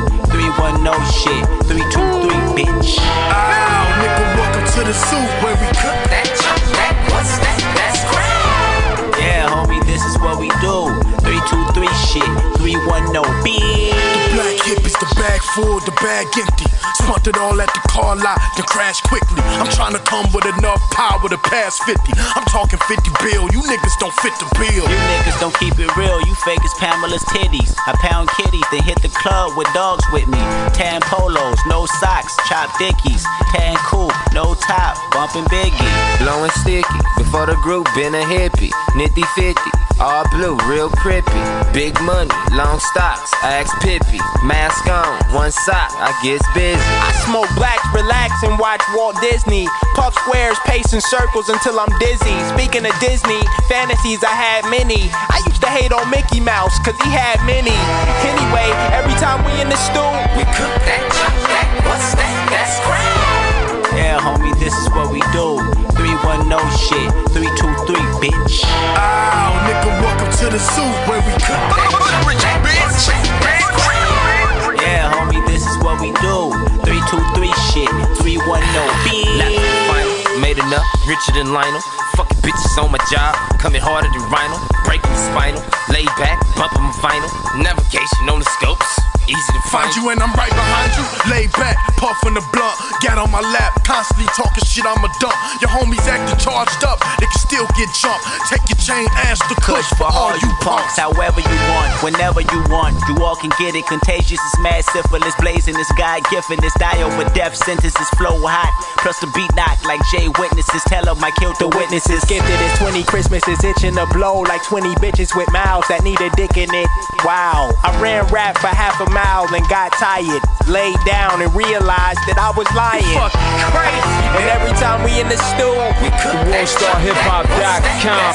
Oh shit. Three, two, three, bitch. Ow, nigga, welcome to the soup where we cook that chop that. What's that? That's crap. Yeah, homie, this is what we do. Two, three, shit. Three, one, no, bitch. The black hippies, the bag full, the bag empty. Spunt it all at the car lot, then crash quickly. I'm trying to come with enough power to pass 50. I'm talking 50 bill, you niggas don't fit the bill. You niggas don't keep it real, you fake as Pamela's titties. I pound kitties, then hit the club with dogs with me. Tan polos, no socks, chop dickies. Tan coupe, no top, bumping Biggie. Blowing sticky, before the group been a hippie. Nitty 50, all blue, real crippy. Big money, long stocks, axe pippy. Mask on, one sock, I gets busy. I smoke blacks, relax, and watch Walt Disney. Puff squares, pacing circles until I'm dizzy. Speaking of Disney, fantasies, I had many. I used to hate on Mickey Mouse, cause he had many. Anyway, every time we in the stool, we cook that, chop that, what's that? That's crap. Yeah, homie, this is what we do. Three, one, no shit. Three, two, three, bitch. Ow, nigga, welcome to the soup where we cook that. bitch. We do. Three, two, three, shit. Three, one, no, bitch. Made enough, richer than Lionel. Fucking bitches on my job, coming harder than Rhino. Breaking the spinal, lay back, bumping my vinyl. Navigation on the scopes, easy to Find find. you and I'm right behind you. Lay back, puffing the blunt. Got on my lap, constantly talking shit, I'm a dump. Your homies acting charged up, they can still get jumped. Take your chain, ask the kush for all you punks. However you want, whenever you want, you all can get it. Contagious is mad syphilis, blazing is God given. This die over death sentences flow hot. Plus the beat knock like Jay witnesses. Tell them I killed the witnesses. Gifted as 20 Christmases, itching to blow like 20 bitches with mouths that need a dick in it. Wow, I ran rap for half a mile and got tired. Laid down and realized that I was lying. crazy. And every time we in the stool, we cook WorldStarHipHop.com.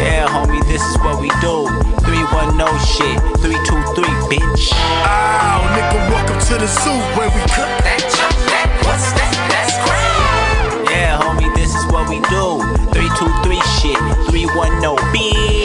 Yeah, homie, this is what we do. Three one no shit. Three two three, bitch. Ow, nigga, welcome to the soup where we cook that, chop that, what's that? That's crap. Yeah, homie, this is what we do. Three two three shit. Three one no bitch.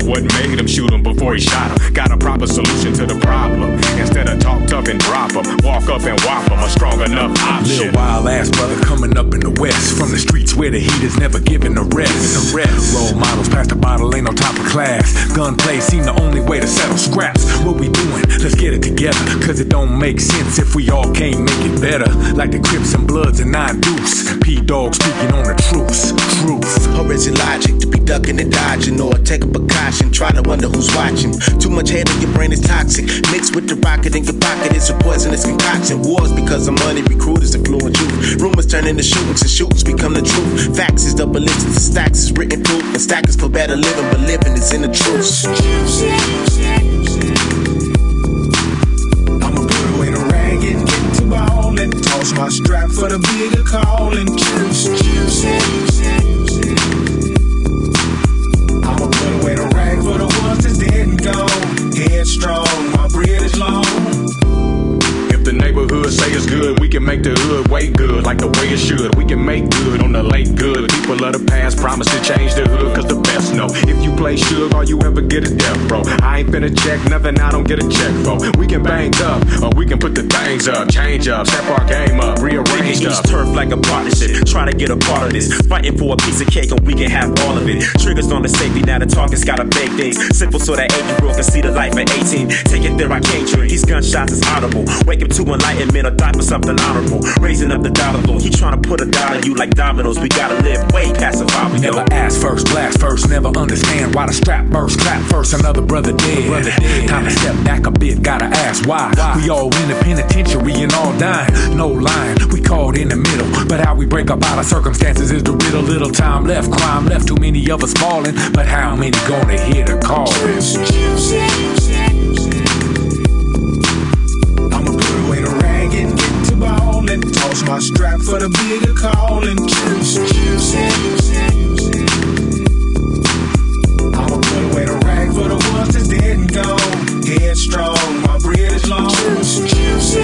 To the bottom of what made him shoot him before he shot him? Got a proper solution to the problem. Instead of talk tough and drop him, walk up and whop him. A strong enough option. Little wild ass brother coming up in the west from the streets where the heat is never given a rest. The rest. Role models past the bottle ain't on top of class. Gunplay seem the only way to settle scraps. What we doing? Let's get it together. Cause it don't make sense if we all can't make it better. Like the Crips and Bloods and Nine Deuce. P Dog speaking on the truth. Truth. Or is it logic to be ducking and dodging or take a precaution? Try to wonder who's watching. Too much hate in your brain is toxic. Mixed with the rocket in your pocket, it's a poisonous concoction. Wars because of money, recruiters influence youth. Rumors turn into shootings and shootings become the truth. Facts is double listed to stacks is written proof. And stackers for better living, but living is in the truth. The my strap for the bigger call and juice, juice. Say it's good, we can make the hood way good, like the way it should. We can make good on the late good. People of the past promise to change the hood, cause the best know. If you play sugar, all you ever get is death, bro. I ain't finna check nothing, I don't get a check for. We can bang up, or we can put the things up, change up, step our game up, rearrange. East turf like a partnership. Try to get a part of this. Fighting for a piece of cake and we can have all of it. Triggers on the safety, now the target's gotta bake things. Simple so that 80 year old can see the life at 18. Take it there, I can't dream. These gunshots is audible. Wake up to enlightenment. or die for something honorable. Raising up the dollar bill. He trying to put a dollar on you like dominoes. We gotta live way past survival. yo. Never ask first, blast first, never understand why the strap burst. Clap first, another brother dead. Brother dead. Time to step back a bit, gotta ask why. We all in the penitentiary and all dying. No lying, we caught in the middle. But how we break up out of circumstances is the riddle. Little time left, crime left, too many of us falling. But how many gonna hear the call? I'ma my strap for the bigger callin'. Juice, juice, I'ma put away the rag for the ones that's dead and gone. Headstrong, my bread is long. Juice, juice,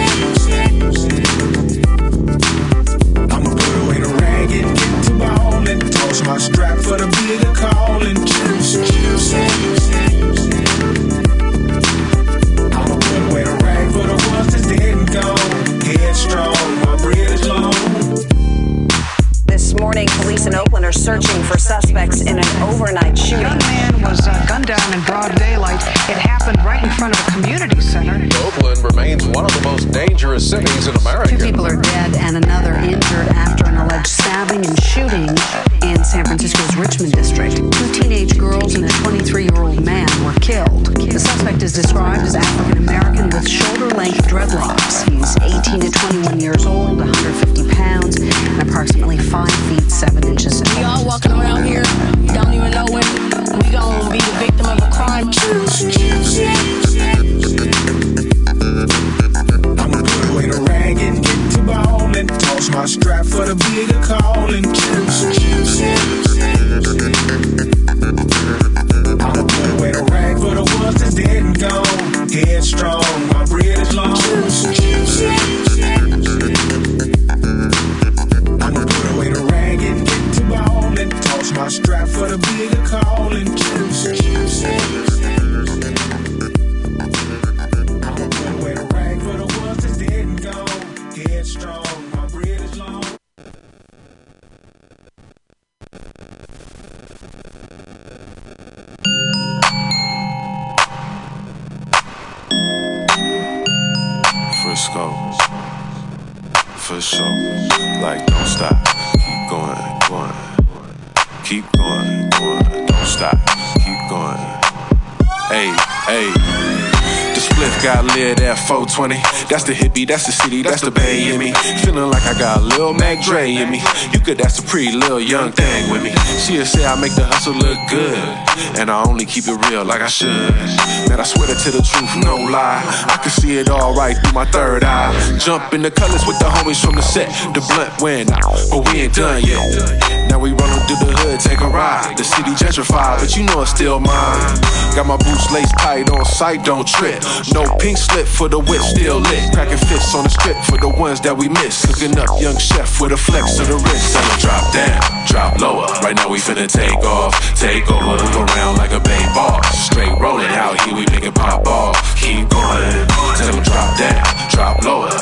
I'ma put away the rag and get to ballin'. Toss my strap for the bigger callin'. Juice, juice, I'ma put away the rag for the ones that's dead and gone. Headstrong, morning, police in Oakland are searching for suspects in an overnight shooting. A young man was uh, gunned down in broad daylight. It happened right in front of a community center. Oakland remains one of the most dangerous cities in America. Two people are dead and another injured after an alleged stabbing and shooting in San Francisco's Richmond district. Two teenage girls and a 23 year old man were killed. The suspect is described as African American with shoulder length dreadlocks. He's 18 to 21 years old, 150 pounds, and approximately 5 feet 7 inches We all walking around here, don't even know when we gonna be the victim of a crime. I'ma put away rag and to ballin'. Toss my strap for the bigger callin'. Juice, juice. I'ma put away the rag for the ones that's dead and gone. Headstrong, my bread is Got lit at 420. That's the hippie, that's the city, that's the bay in me. Feeling like I got Lil Mac Dre in me. You could, that's a pretty little young thing with me. She'll say I make the hustle look good. And I only keep it real like I should. Man, I swear to tell the truth, no lie. I can see it all right through my third eye. Jump in the colors with the homies from the set. The blunt went out, but we ain't done yet. Now we rollin' through the hood, take a ride. The city gentrified, but you know it's still mine. Got my boots laced tight on sight, don't trip. No pink slip for the whip, still lit. Cracking fists on the strip for the ones that we miss. Cooking up young chef with a flex to the wrist. Tell drop down, drop lower. Right now we finna take off, take over, move around like a bay boss. Straight rolling out here, we make it pop off. Keep going, tell drop down, drop lower.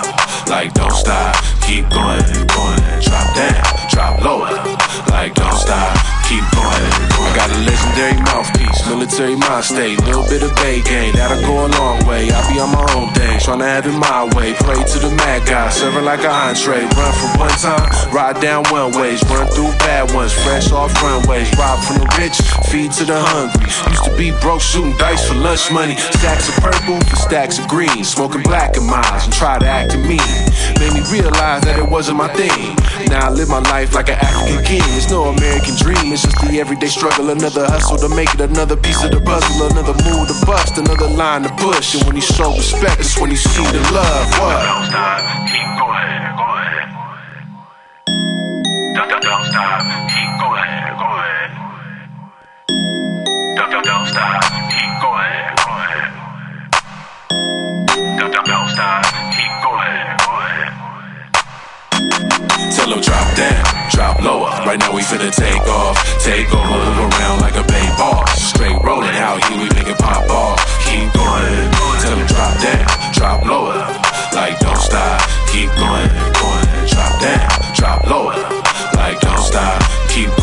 Like don't stop, keep going, going. Drop down, drop lower. Like don't stop, keep going. A legendary mouthpiece, military mind state, little bit of bay game, that'll go a long way. I be on my own day, tryna have it my way. Pray to the mad guy, serve it like an entree. Run from one time, ride down one ways, run through bad ones, fresh off runways. Rob from the rich, feed to the hungry. Used to be broke, shooting dice for lunch money. Stacks of purple for stacks of green, smoking black and miles and try to act mean. Made me realize that it wasn't my thing. Now I live my life like an African king. It's no American dream, it's just the everyday struggle. Another hustle to make it, another piece of the puzzle, another move to bust, another line to push. And when you show respect, it's when you see the love. What? Don't stop, keep going, going. Don't, don't, don't stop, keep going, going. Don't, don't, don't stop. Don't, don't, don't stop, keep going, them drop down, drop lower. Right now we finna take off, take over, move around like a bay boss. Straight rolling out here, we make it pop off. Keep going, tell them drop down, drop lower. Like don't stop, keep going, going. Drop down, drop lower. Like don't stop, keep going.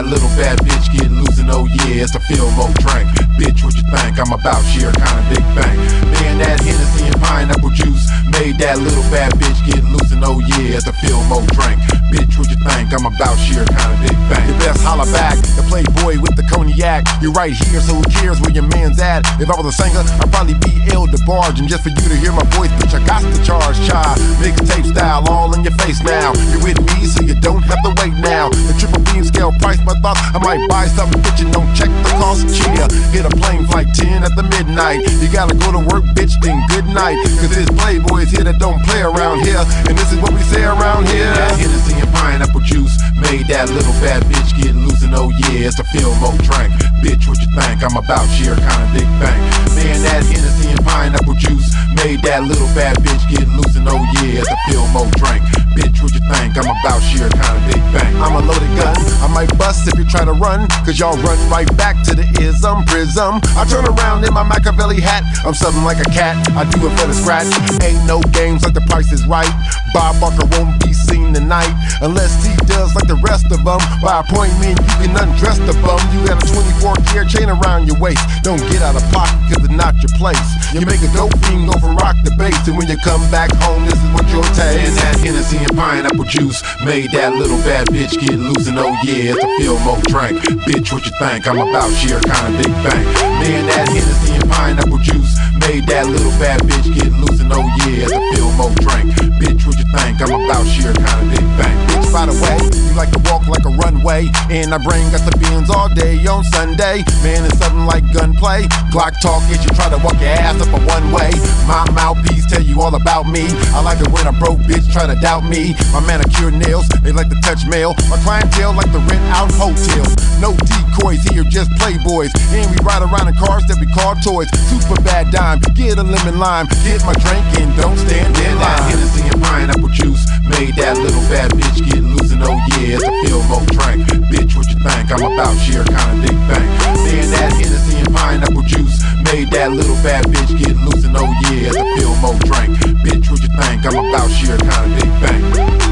That little bad bitch get loose and oh yeah, it's a feel more drink. Bitch, what you think? I'm about sheer kinda big bang. Man, that Hennessy and pineapple juice made that little bad bitch get loose and oh yeah, it's a feel more drink. Bitch, what you think? I'm about sheer kinda big bang. The best holla back, the playboy with the cognac. You're right here, so who cares where your man's at? If I was a singer, I'd probably be ill to barge. And just for you to hear my voice, bitch, I got to charge, child. Mixtape style, all in your face now. You're with me, so you don't have to wait now. The triple beam scale price my thoughts. I might buy something, bitch, and don't check the cost. Chia, hit a plane flight 10 at the midnight. You gotta go to work, bitch, then good night. Cause there's playboys here that don't play around here. And this is what we say around here. Hennessy and pineapple juice made that little bad bitch get loose and oh yeah, it's a feel more drink. Bitch, what you think? I'm about sheer kinda big bang. Man, that Hennessy and pineapple juice made that little bad bitch get loose and oh yeah, it's a feel more drink. Bitch, what you think? I'm about sheer kinda big bang. I'm a loaded gun. I might bust if you try to run, cause y'all run right back to the ism prism. I turn around in my Machiavelli hat. I'm something like a cat. I do it for the scratch. Ain't no games like the price is right. Bob Barker won't be seen tonight unless he does like the rest of them. By appointment, you can undress the bum. You got a 24 karat chain around your waist. Don't get out of pocket cause it's not your place. You make a dope go for rock the bass, and when you come back home, this is what you'll taste. That Hennessy and pineapple juice made that little bad bitch get loose and oh yeah, it's a feel more drink. Bitch, what you think? I'm about sheer kinda big bang. Man, that Hennessy pineapple juice made that little bad bitch get loose and oh yeah, it's a feel more drink. Bitch, what you think? I'm about sheer kinda big bang. Bitch, by the way, you like to walk like a runway, and I bring got the beans all day on Sunday. Man, it's something like gunplay. Glock talk is you try to walk your ass up a one way. My mouthpiece tell you all about me. I like it when a broke bitch try to doubt me. My manicure nails, they like to touch mail. My clientele like to rent out hotels. No decoys here, just playboys. And we ride around in cars that we call toys. Super bad dime, get a lemon lime. Get my drink and don't stand in line. Hennessy and pineapple juice made that little bad bitch get loose and oh yeah, it's a feel more drink. Bitch, what you think? I'm about sheer kinda big bang. Man, that Hennessy and pineapple juice made that little bad bitch get loose and oh yeah, it's a feel more drink. Bitch, what you think? I'm about sheer kinda big bang.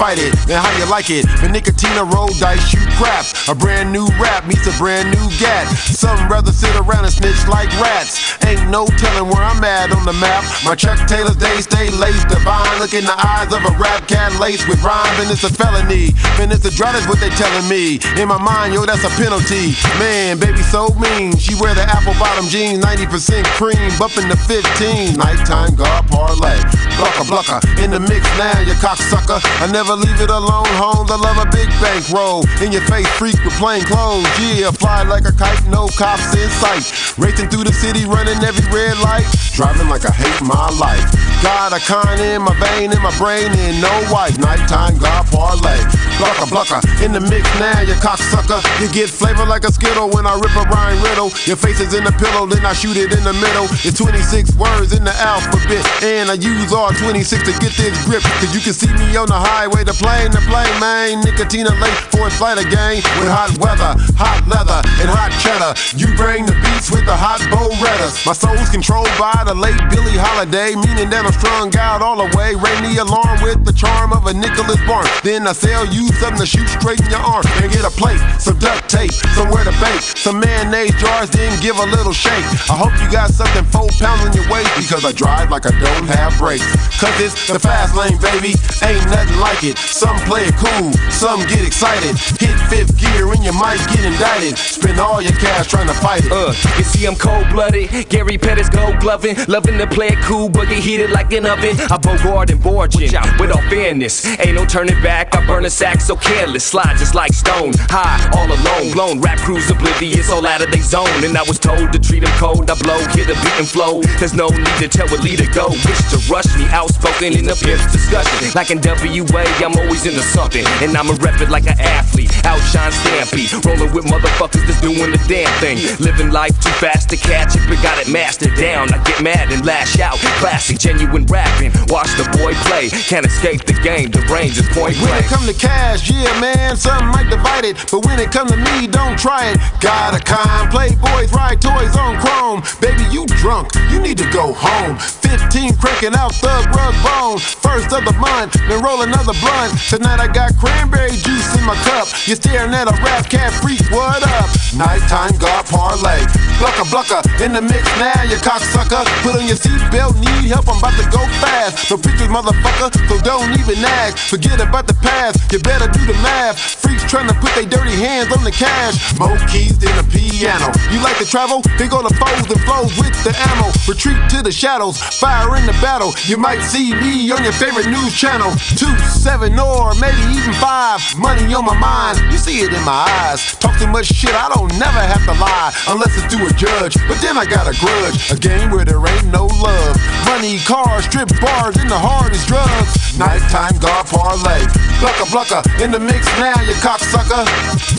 Fight it. And how you like it? The Nicotina roll dice, shoot crap. A brand new rap meets a brand new gat. Some rather sit around and snitch like rats. Ain't no telling where I'm at on the map. My Chuck Taylor's days stay laced divine. Look in the eyes of a rap cat laced with rhymes, and it's a felony. And it's a drought is what they telling me. In my mind, yo, that's a penalty. Man, baby, so mean. She wear the apple bottom jeans, 90% cream, bumping the 15. Nighttime guard parlay. Blucker, blucker. In the mix now, you cocksucker. I never leave it alone, homes. I love a big bank roll. In your face, freak with plain clothes. Yeah, fly like a kite, no cops in sight. Racing through the city, running every red light. Driving like I hate my life. Got a con in my vein, in my brain, and no wife. Nighttime guard parlay. Blucker, blucker. In the mix now, you cocksucker. You get flavor like a skittle when I rip a rhyme riddle. Your face is in the pillow, then I shoot it in the middle. It's 26 words in the alphabet, and I use all 26 to get this grip. Cause you can see me on the highway, the plane, the plane, man. Nicotina late for a flight again with hot weather, hot leather, and hot cheddar. You bring the beats with the hot Beretta. My soul's controlled by the late Billie Holiday, meaning that I'm strung out all the way. Ring the alarm with the charm of a Nicholas Barn. Then I sell you something to shoot straight in your arm. And get a plate, some duct tape, somewhere to bake, some mayonnaise jars, then give a little shake. I hope you got something four pounds on your waist because I drive like I don't have brakes. Cause it's the fast lane, baby, ain't nothing like it. Some play it cool, some get excited. Hit fifth gear and you might get indicted. Spend all your cash trying to fight it. Uh, you see, I'm cold blooded. Gary Pettis gold gloving. Loving to play it cool, but get heated like an oven. I bogard and you with all fairness. Ain't no turning back, I burn a sack so careless. Slide just like stone, high, all alone. Blown, rap crews oblivious, all out of their zone. And I was told to treat them cold, I blow, hit a beat and flow. There's no need to tell a leader go. Wish to rush me, outspoken in a pimp's discussion. Like in WA, I'm always into something. And I'ma rep it like an athlete, outshine Stampy. Rolling with motherfuckers that's doing the damn thing. Living life too fast to catch it, but got it mastered down. I get mad and lash out. Classic, genuine rapping. Watch the boy play. Can't escape the game, the range is point blank. When it come to cash, yeah, man, some might divide it. But when it come to me, don't try it. Got a con, playboys, ride toys on chrome. Baby, you drunk, you need to go home. 15 cranking out thug rug bone. First of the month, then roll another blunt. Tonight I got cranberry juice in my cup. You're staring at a rap cat freak, what up? Nighttime God parlay. Blucka blucka in the mix now, you cocksucker. Put on your seatbelt, need help, I'm about to go fast. No pictures, motherfucker, so don't even ask. Forget about the past, you better do the math. Freaks trying to put their dirty hands on the cash. More keys than a piano. You like to travel? Then go to foes and flows with the ammo. Retreat to the shadows, fire in the battle. You might see me on your favorite news channel. Two, seven, or maybe even five. Money on my mind, you see it in my eyes. Talk too much shit, I don't never have to lie. Unless it's to a judge, but then I got a grudge. A game where there ain't no love. Money, cars, strip bars, and the hardest drugs. Nighttime God parlay. Blucka blucka in the mix now, you cocksucker.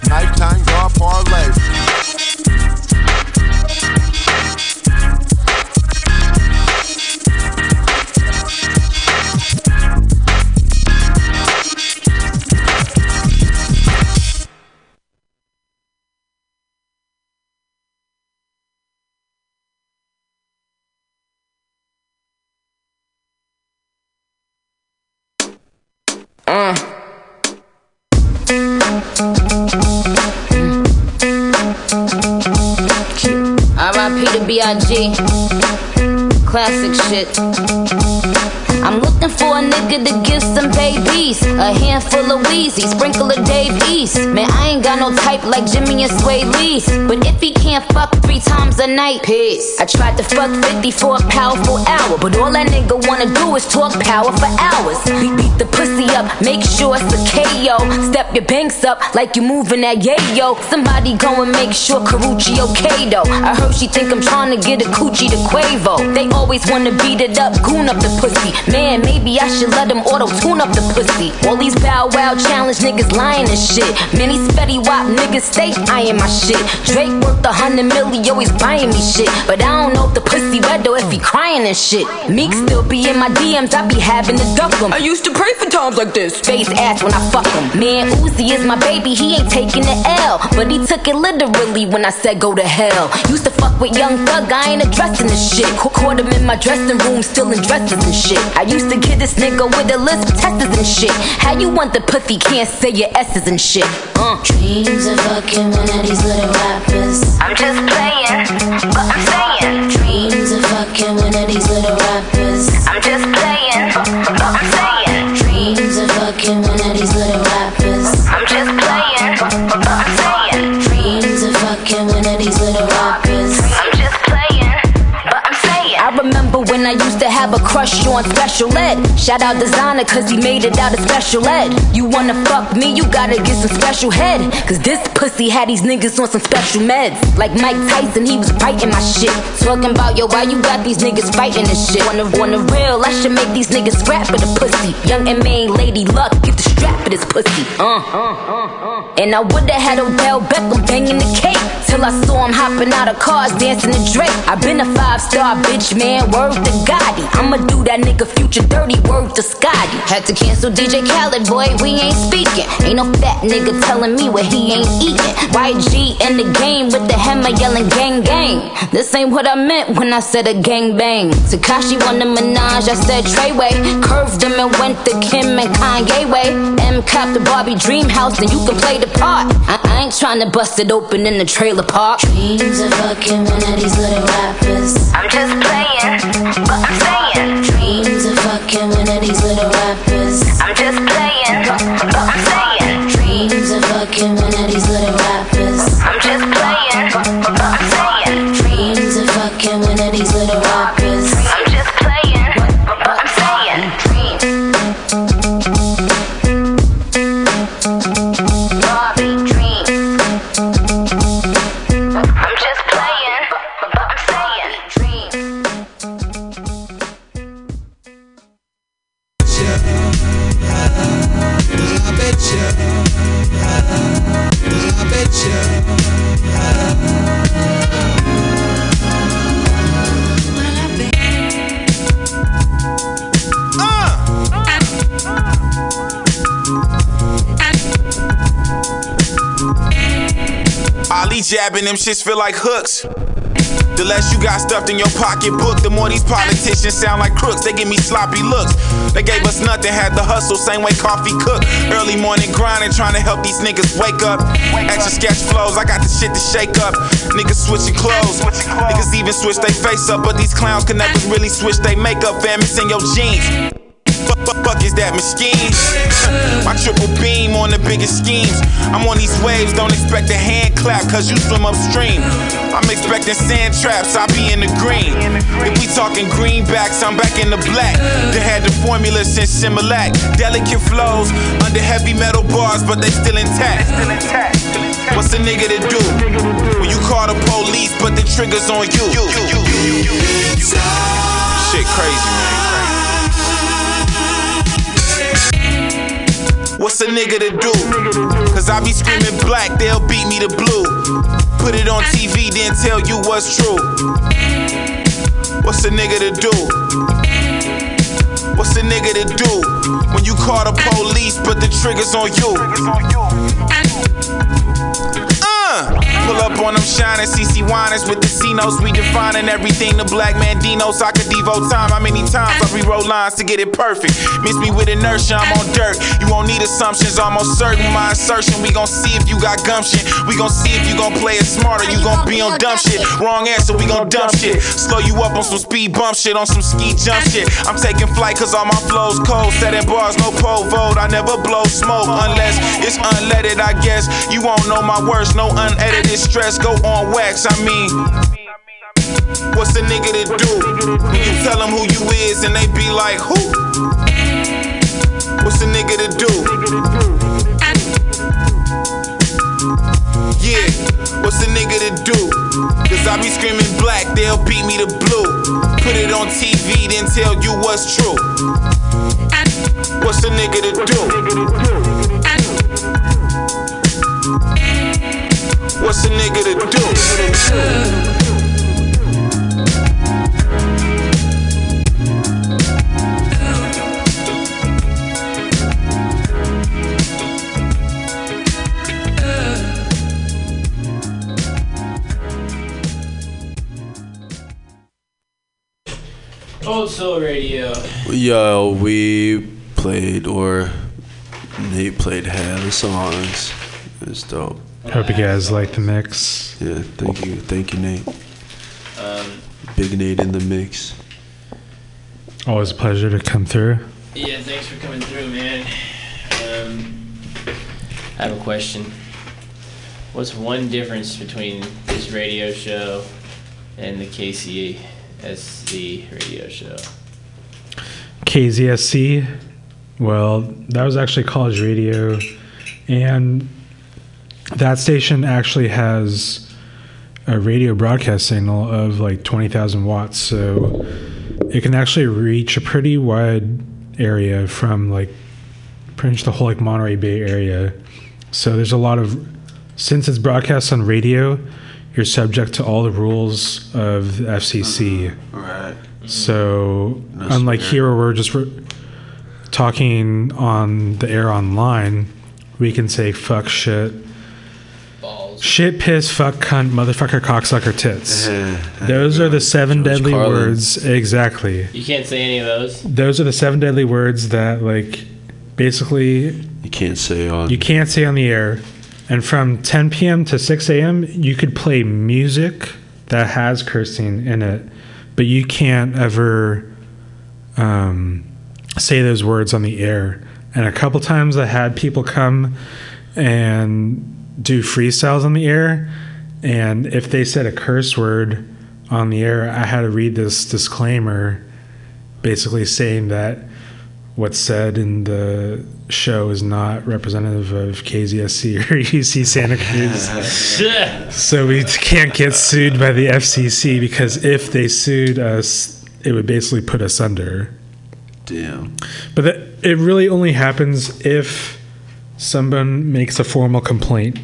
Nighttime God parlay. Uh. R.I.P. to B.I.G. Classic shit. Looking for a nigga to give some babies. A handful of Weezy, sprinkle of Dave East. Man, I ain't got no type like Jimmy and Swae Lee. But if he can't fuck three times a night, piss. I tried to fuck 50 for a powerful hour. But all that nigga wanna do is talk power for hours. Beat, beat the pussy up, make sure it's a KO. Step your banks up like you moving that yayo. Somebody go and make sure Karrueche okay though. I heard she think I'm trying to get a coochie to Quavo. They always wanna beat it up, goon up the pussy. Man, maybe I should let them auto tune up the pussy. All these bow wow challenge niggas lying and shit. Many spetty wop niggas stay eyeing my shit. Drake worth a hundred million, always buying me shit. But I don't know if the pussy wet though if he crying and shit. Meek still be in my DMs, I be having to duck him. I used to pray for times like this. Face ass when I fuck him. Man, Uzi is my baby, he ain't taking the L. But he took it literally when I said go to hell. Used to fuck with young thug, I ain't addressing this shit. Ca- Caught him in my dressing room, still in dresses and shit. I used to get this nigga with a list of testers and shit. How you want the pussy, can't say your S's and shit. Uh. Dreams of fucking one of these little rappers. I'm just playing, but I'm saying. Dreams of fucking one of these little rappers. I'm just playing, but I'm saying. Dreams of fucking one of these little rappers. I'm just playing, but I'm saying. Dreams of fucking one of these little rappers. I'm just playing, but I'm saying. I remember when I used to have a crush on special ed. Shout out Desiigner, cause he made it out of special ed. You wanna fuck me, you gotta get some special head. Cause this pussy had these niggas on some special meds. Like Mike Tyson, he was biting my shit. Talking about, yo, why you got these niggas fighting this shit? The, on the real, I should make these niggas scrap for the pussy. Young and main lady luck, get the strap for this pussy. Uh. And I would've had Odell Beckham banging the cake. Till I saw him hopping out of cars, dancing to Drake. i been a five star bitch, man, word to Gotti. I'ma do that nigga future dirty, word to Scotty. Had to cancel DJ Khaled, boy, we ain't speaking. Ain't no fat nigga telling me what he ain't eating. YG in the game with the hammer yelling gang gang. This ain't what I meant when I said a gang bang. Tekashi won the Minaj, I said Treyway. Curved him and went the Kim and Kanye way. M cop the Barbie dream house, then you can play the part. I, I ain't trying to bust it open in the trailer park. Dreams of fucking one of these little rappers. I'm just playing, but I'm saying. Dreams of fucking one of these little rappers. I'm just playing, jabbing, them shits feel like hooks. The less you got stuffed in your pocketbook, the more these politicians sound like crooks. They give me sloppy looks. They gave us nothing, had the hustle, same way coffee cook. Early morning grinding, trying to help these niggas wake up. Extra sketch flows, I got the shit to shake up. Niggas switching clothes. Niggas even switch their face up, but these clowns can never really switch their makeup, fam. It's in your jeans. Is that machine? My triple beam on the biggest schemes. I'm on these waves, don't expect a hand clap, cause you swim upstream. I'm expecting sand traps, I be in the green. If we talking greenbacks, I'm back in the black. They had the formula since Similac. Delicate flows under heavy metal bars, but they still intact. What's a nigga to do? When you call the police, but the trigger's on you. Shit crazy, man. What's a nigga to do? Cause I be screaming black, they'll beat me to blue. Put it on TV, then tell you what's true. What's a nigga to do? What's a nigga to do? When you call the police, but the trigger's on you. Pull up on them shining CC whiners with the C notes. We defining everything the black man Dinos. I could devote time. How many times I rewrote lines to get it perfect? Miss me with inertia, I'm on dirt. You won't need assumptions, almost certain. My assertion, we gon' see if you got gumption. We gon' see if you gon' play it smarter. You gon' be on dumb shit. Wrong answer, we gon' dump shit. Slow you up on some speed bump shit, on some ski jump shit. I'm taking flight cause all my flows cold. Setting bars, no pole vote. I never blow smoke unless it's unleaded, I guess. You won't know my words, no unedited stress. Go on wax, I mean. What's a nigga to do? When you tell them who you is and they be like, who? What's a nigga to do? Yeah, what's a nigga to do? Cause I be screaming black, they'll beat me to blue. Put it on TV, then tell you what's true. What's a nigga to do? What's a nigga to do? Old Soul Radio. Yo, we played or Nate played half the songs. It's dope. Hope you guys like the mix. Yeah, thank you, thank you, Nate. Um, Big Nate in the mix. Always a pleasure to come through. yeah, thanks for coming through, man. Um, I have a question. What's one difference between this radio show and the KCSC radio show? KZSC. Well, that was actually college radio, and that station actually has a radio broadcast signal of like 20,000 watts, so it can actually reach a pretty wide area from like pretty much the whole like Monterey Bay area. So there's a lot of since it's broadcast on radio, you're subject to all the rules of the FCC. Right. So That's unlike weird. here, where we're just re- talking on the air online, we can say fuck shit. Shit, piss, fuck, cunt, motherfucker, cocksucker, tits. Those are the seven deadly Carlin. words. Exactly. You can't say any of those. Those are the seven deadly words that, like, basically You can't say on. you can't say on the air. And from 10 p.m. to 6 a.m., you could play music that has cursing in it, but you can't ever um, say those words on the air. And a couple times I had people come and do freestyles on the air, and if they said a curse word on the air, I had to read this disclaimer basically saying that what's said in the show is not representative of KZSC or UC Santa Cruz. so we can't get sued by the FCC because if they sued us, it would basically put us under. Damn. But that, it really only happens if someone makes a formal complaint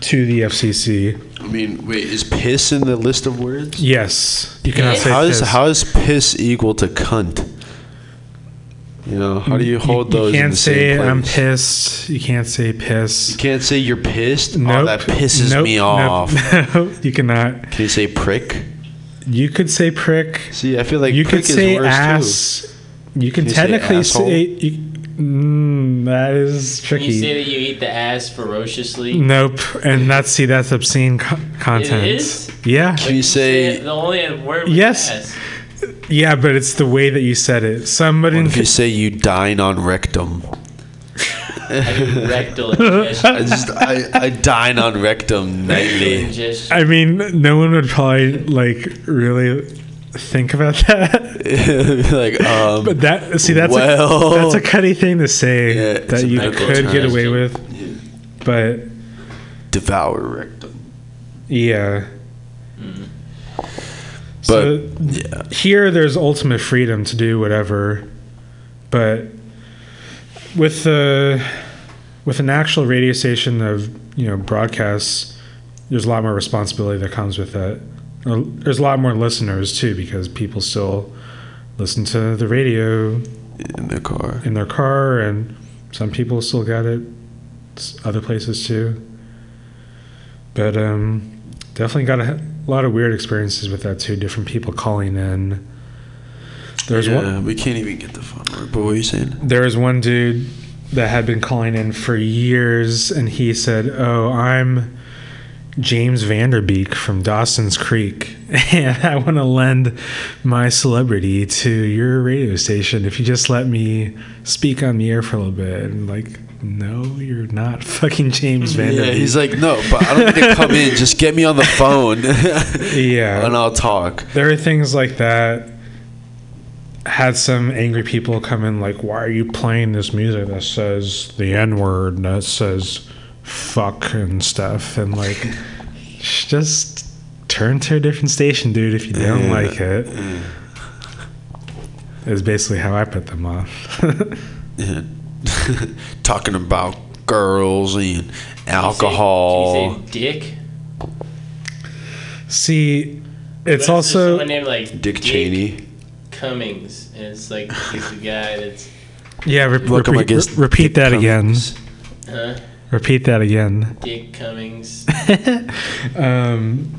to the FCC. I mean, wait, is piss in the list of words? Yes, you cannot say How is piss. how is piss equal to cunt? You know, how do you hold you, those? You can't the say same I'm pissed. You can't say piss. You can't say you're pissed. Oh, nope. Oh, that pisses Nope. me off. No, you cannot. Can you say prick? You could say prick. See, I feel like you prick could is say worse, too. ass. You can Can you say technically asshole? say. you, mm, that is Can tricky. you say that you eat the ass ferociously? Nope, and that's see that's obscene co- content. It is? Yeah. Can you say? The only word was Yes. ass. Yeah, but it's the way that you said it. Somebody. What if you say you dine on rectum? rectal ingestion. I just I, I dine on rectum nightly. I mean, no one would probably like really think about that. like, um, but that see that's well- a, that's a cutty thing to say Yeah, that you could get away with. But devour rectum. yeah. But So yeah, here there's ultimate freedom to do whatever, but with the with an actual radio station of you know broadcasts, there's a lot more responsibility that comes with that. There's a lot more listeners too because people still listen to the radio in their car. in their car, and some people still got it other places too. But um, definitely got a a lot of weird experiences with that too. Different people calling in. There's yeah, one. we can't even get the phone word. But what are you saying? There was one dude that had been calling in for years, and he said, "Oh, I'm James Van Der Beek from Dawson's Creek, and I want to lend my celebrity to your radio station if you just let me speak on the air for a little bit." And like, no, you're not fucking James Van Der Beek. Yeah, he's like, no, but I don't need to come in. Just get me on the phone, yeah, and I'll talk. there are things like that. Had some angry people come in, like, why are you playing this music that says the N word, that says fuck and stuff? And, like, just turn to a different station, dude, if you don't Yeah. like it. Is basically how I put them off. Yeah. Talking about girls and Did you alcohol. say dick? See, it's also. someone named like Dick Cheney. Cummings, and it's like he's the guy that's Yeah, re- Look, I'm repeat, re- repeat Dick that again. Huh? Repeat that again. Dick Cummings. um,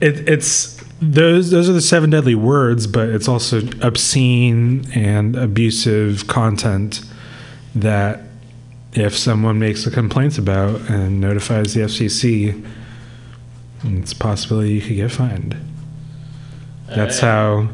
it, it's those those are the seven deadly words, but it's also obscene and abusive content that if someone makes a complaint about and notifies the FCC, it's a possibility you could get fined. That's how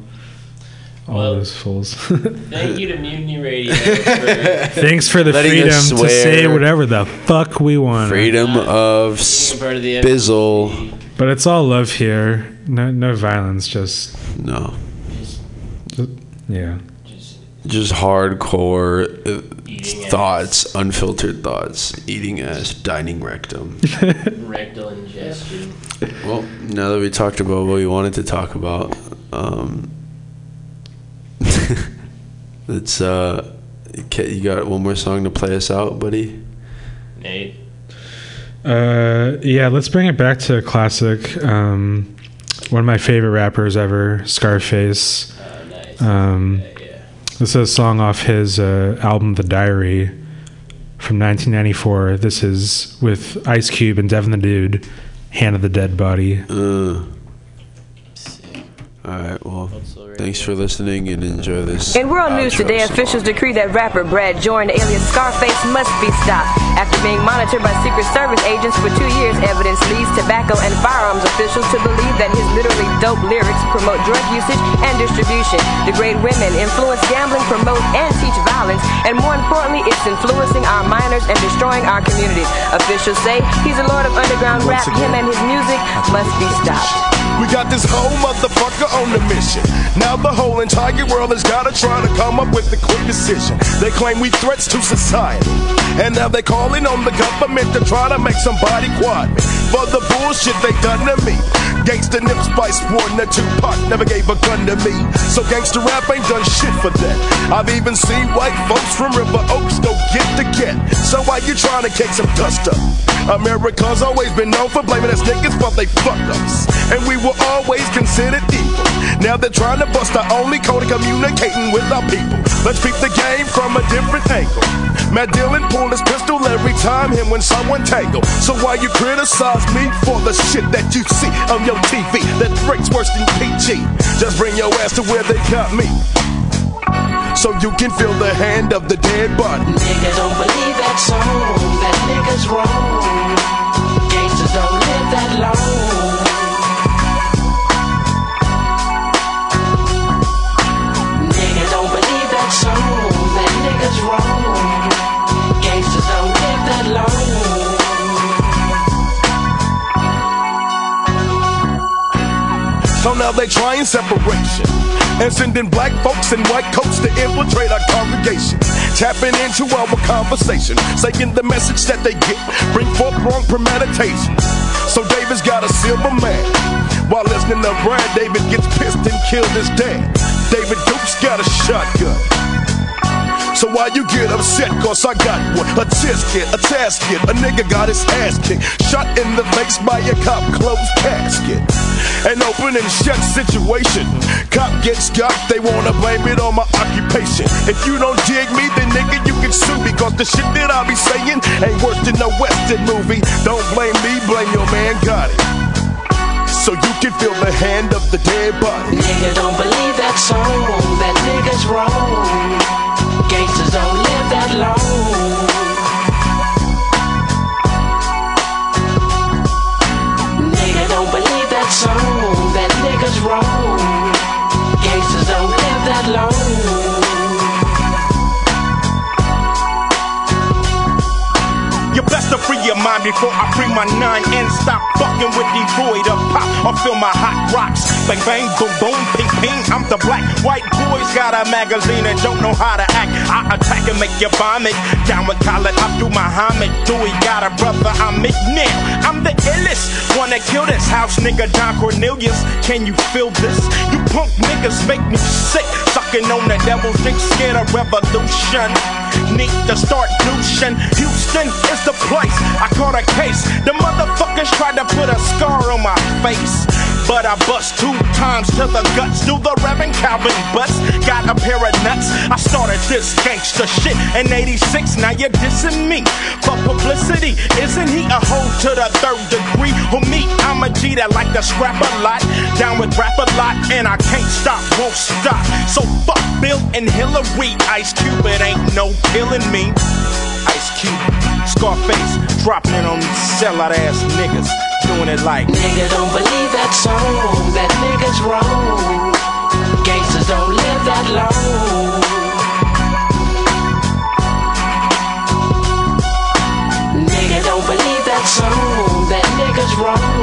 all Well- those fools. Thank you to Mutiny Radio. For, Thanks for the freedom to say whatever the fuck we want. Freedom of being part of the spizzle. But it's all love here. No, no violence. Just No, yeah. just hardcore uh, Eating thoughts, unfiltered thoughts, eating ass, dining rectum. rectal ingestion. well, now that we talked about what we wanted to talk about, um, it's uh, you got one more song to play us out, buddy. Nate. Uh, yeah, let's bring it back to a classic. Um, one of my favorite rappers ever, Scarface. Oh, nice. Um, yeah. this is a song off his uh, album, The Diary, from 1994. This is with Ice Cube and Devin the Dude, Hand of the Dead Body. Uh, all right, well, thanks for listening and enjoy this. In world news today, song. officials decree that rapper Brad Jordan, alias Scarface, must be stopped. After being monitored by Secret Service agents for two years, evidence leads tobacco and firearms officials to believe that his literally dope lyrics promote drug usage and distribution, degrade women, influence gambling, promote and teach violence, and more importantly, it's influencing our minors and destroying our communities. Officials say he's a lord of underground rap. Him and his music must be stopped. We got this whole motherfucker on the mission. Now the whole entire world has gotta try to come up with a quick decision. They claim we threats to society. And now they calling on the government to try to make somebody quiet me. For the bullshit they done to me. Gangsta Nip Spice Warden and Tupac never gave a gun to me. So gangsta rap ain't done shit for that. I've even seen white folks from River Oaks go get to get. So why you trying to kick some dust up. America's always been known for blaming us niggas for they fucked us. And we were always considered evil. Now they're trying to bust our only code of communicating with our people. Let's peep the game from a different angle. Matt Dillon pulled his pistol every time him when someone tangle. So why you criticize me for the shit that you see on your TV that breaks worse than PG? Just bring your ass to where they got me. So you can feel the hand of the dead body. Nigga don't believe that song. Separation and sending black folks in white coats to infiltrate our congregation, tapping into our conversation, saying the message that they get bring forth wrong premeditations. So David's got a silver man. While listening to Brad, David gets pissed and killed his dad. David Duke's got a shotgun. So why you get upset? Cause I got one. A tisket, a tasket. A nigga got his ass kicked. Shot in the face by a cop, closed casket. An open and shut situation. Cop gets got, they wanna blame it on my occupation. If you don't dig me, then nigga, you can sue me. Cause the shit that I be saying ain't worse than a Western movie. Don't blame me, blame your man, got it. So you can feel the hand of the dead body. Nigga don't believe that song. That nigga's wrong. Gangsters don't live that long. Gangsters don't live that long. To free your mind before I free my nine and stop fucking with Detroit or pop or feel my hot rocks. Bang bang, boom boom, ping ping. I'm the black white boys got a magazine and don't know how to act. I attack and make you vomit. Down with Khalid Abdul Muhammad. Dewey got a brother, I'm McNair. I'm the illest. Wanna kill this house nigga Don Cornelius? Can you feel this? You punk niggas make me sick. Sucking on the devil's dick, scared of revolution. Need to start douching. Houston is the place. I caught a case. The motherfuckers tried to put a scar on my face. But I bust two times to the guts. Do the Reverend Calvin bust. Got a pair of nuts. I started this gangster shit in 86. Now you're dissing me for publicity. Isn't he a hoe to the third degree? Who me? I'm a G that like to scrap a lot. Down with rap a lot. And I can't stop, won't stop. So fuck Bill and Hillary. Ice Cube, it ain't no killing me. Ice Cube, Scarface, dropping it on these sellout ass niggas doing it like Nigga don't believe that song, that nigga's wrong. Gangsters don't live that long. Nigga don't believe that song, that nigga's wrong.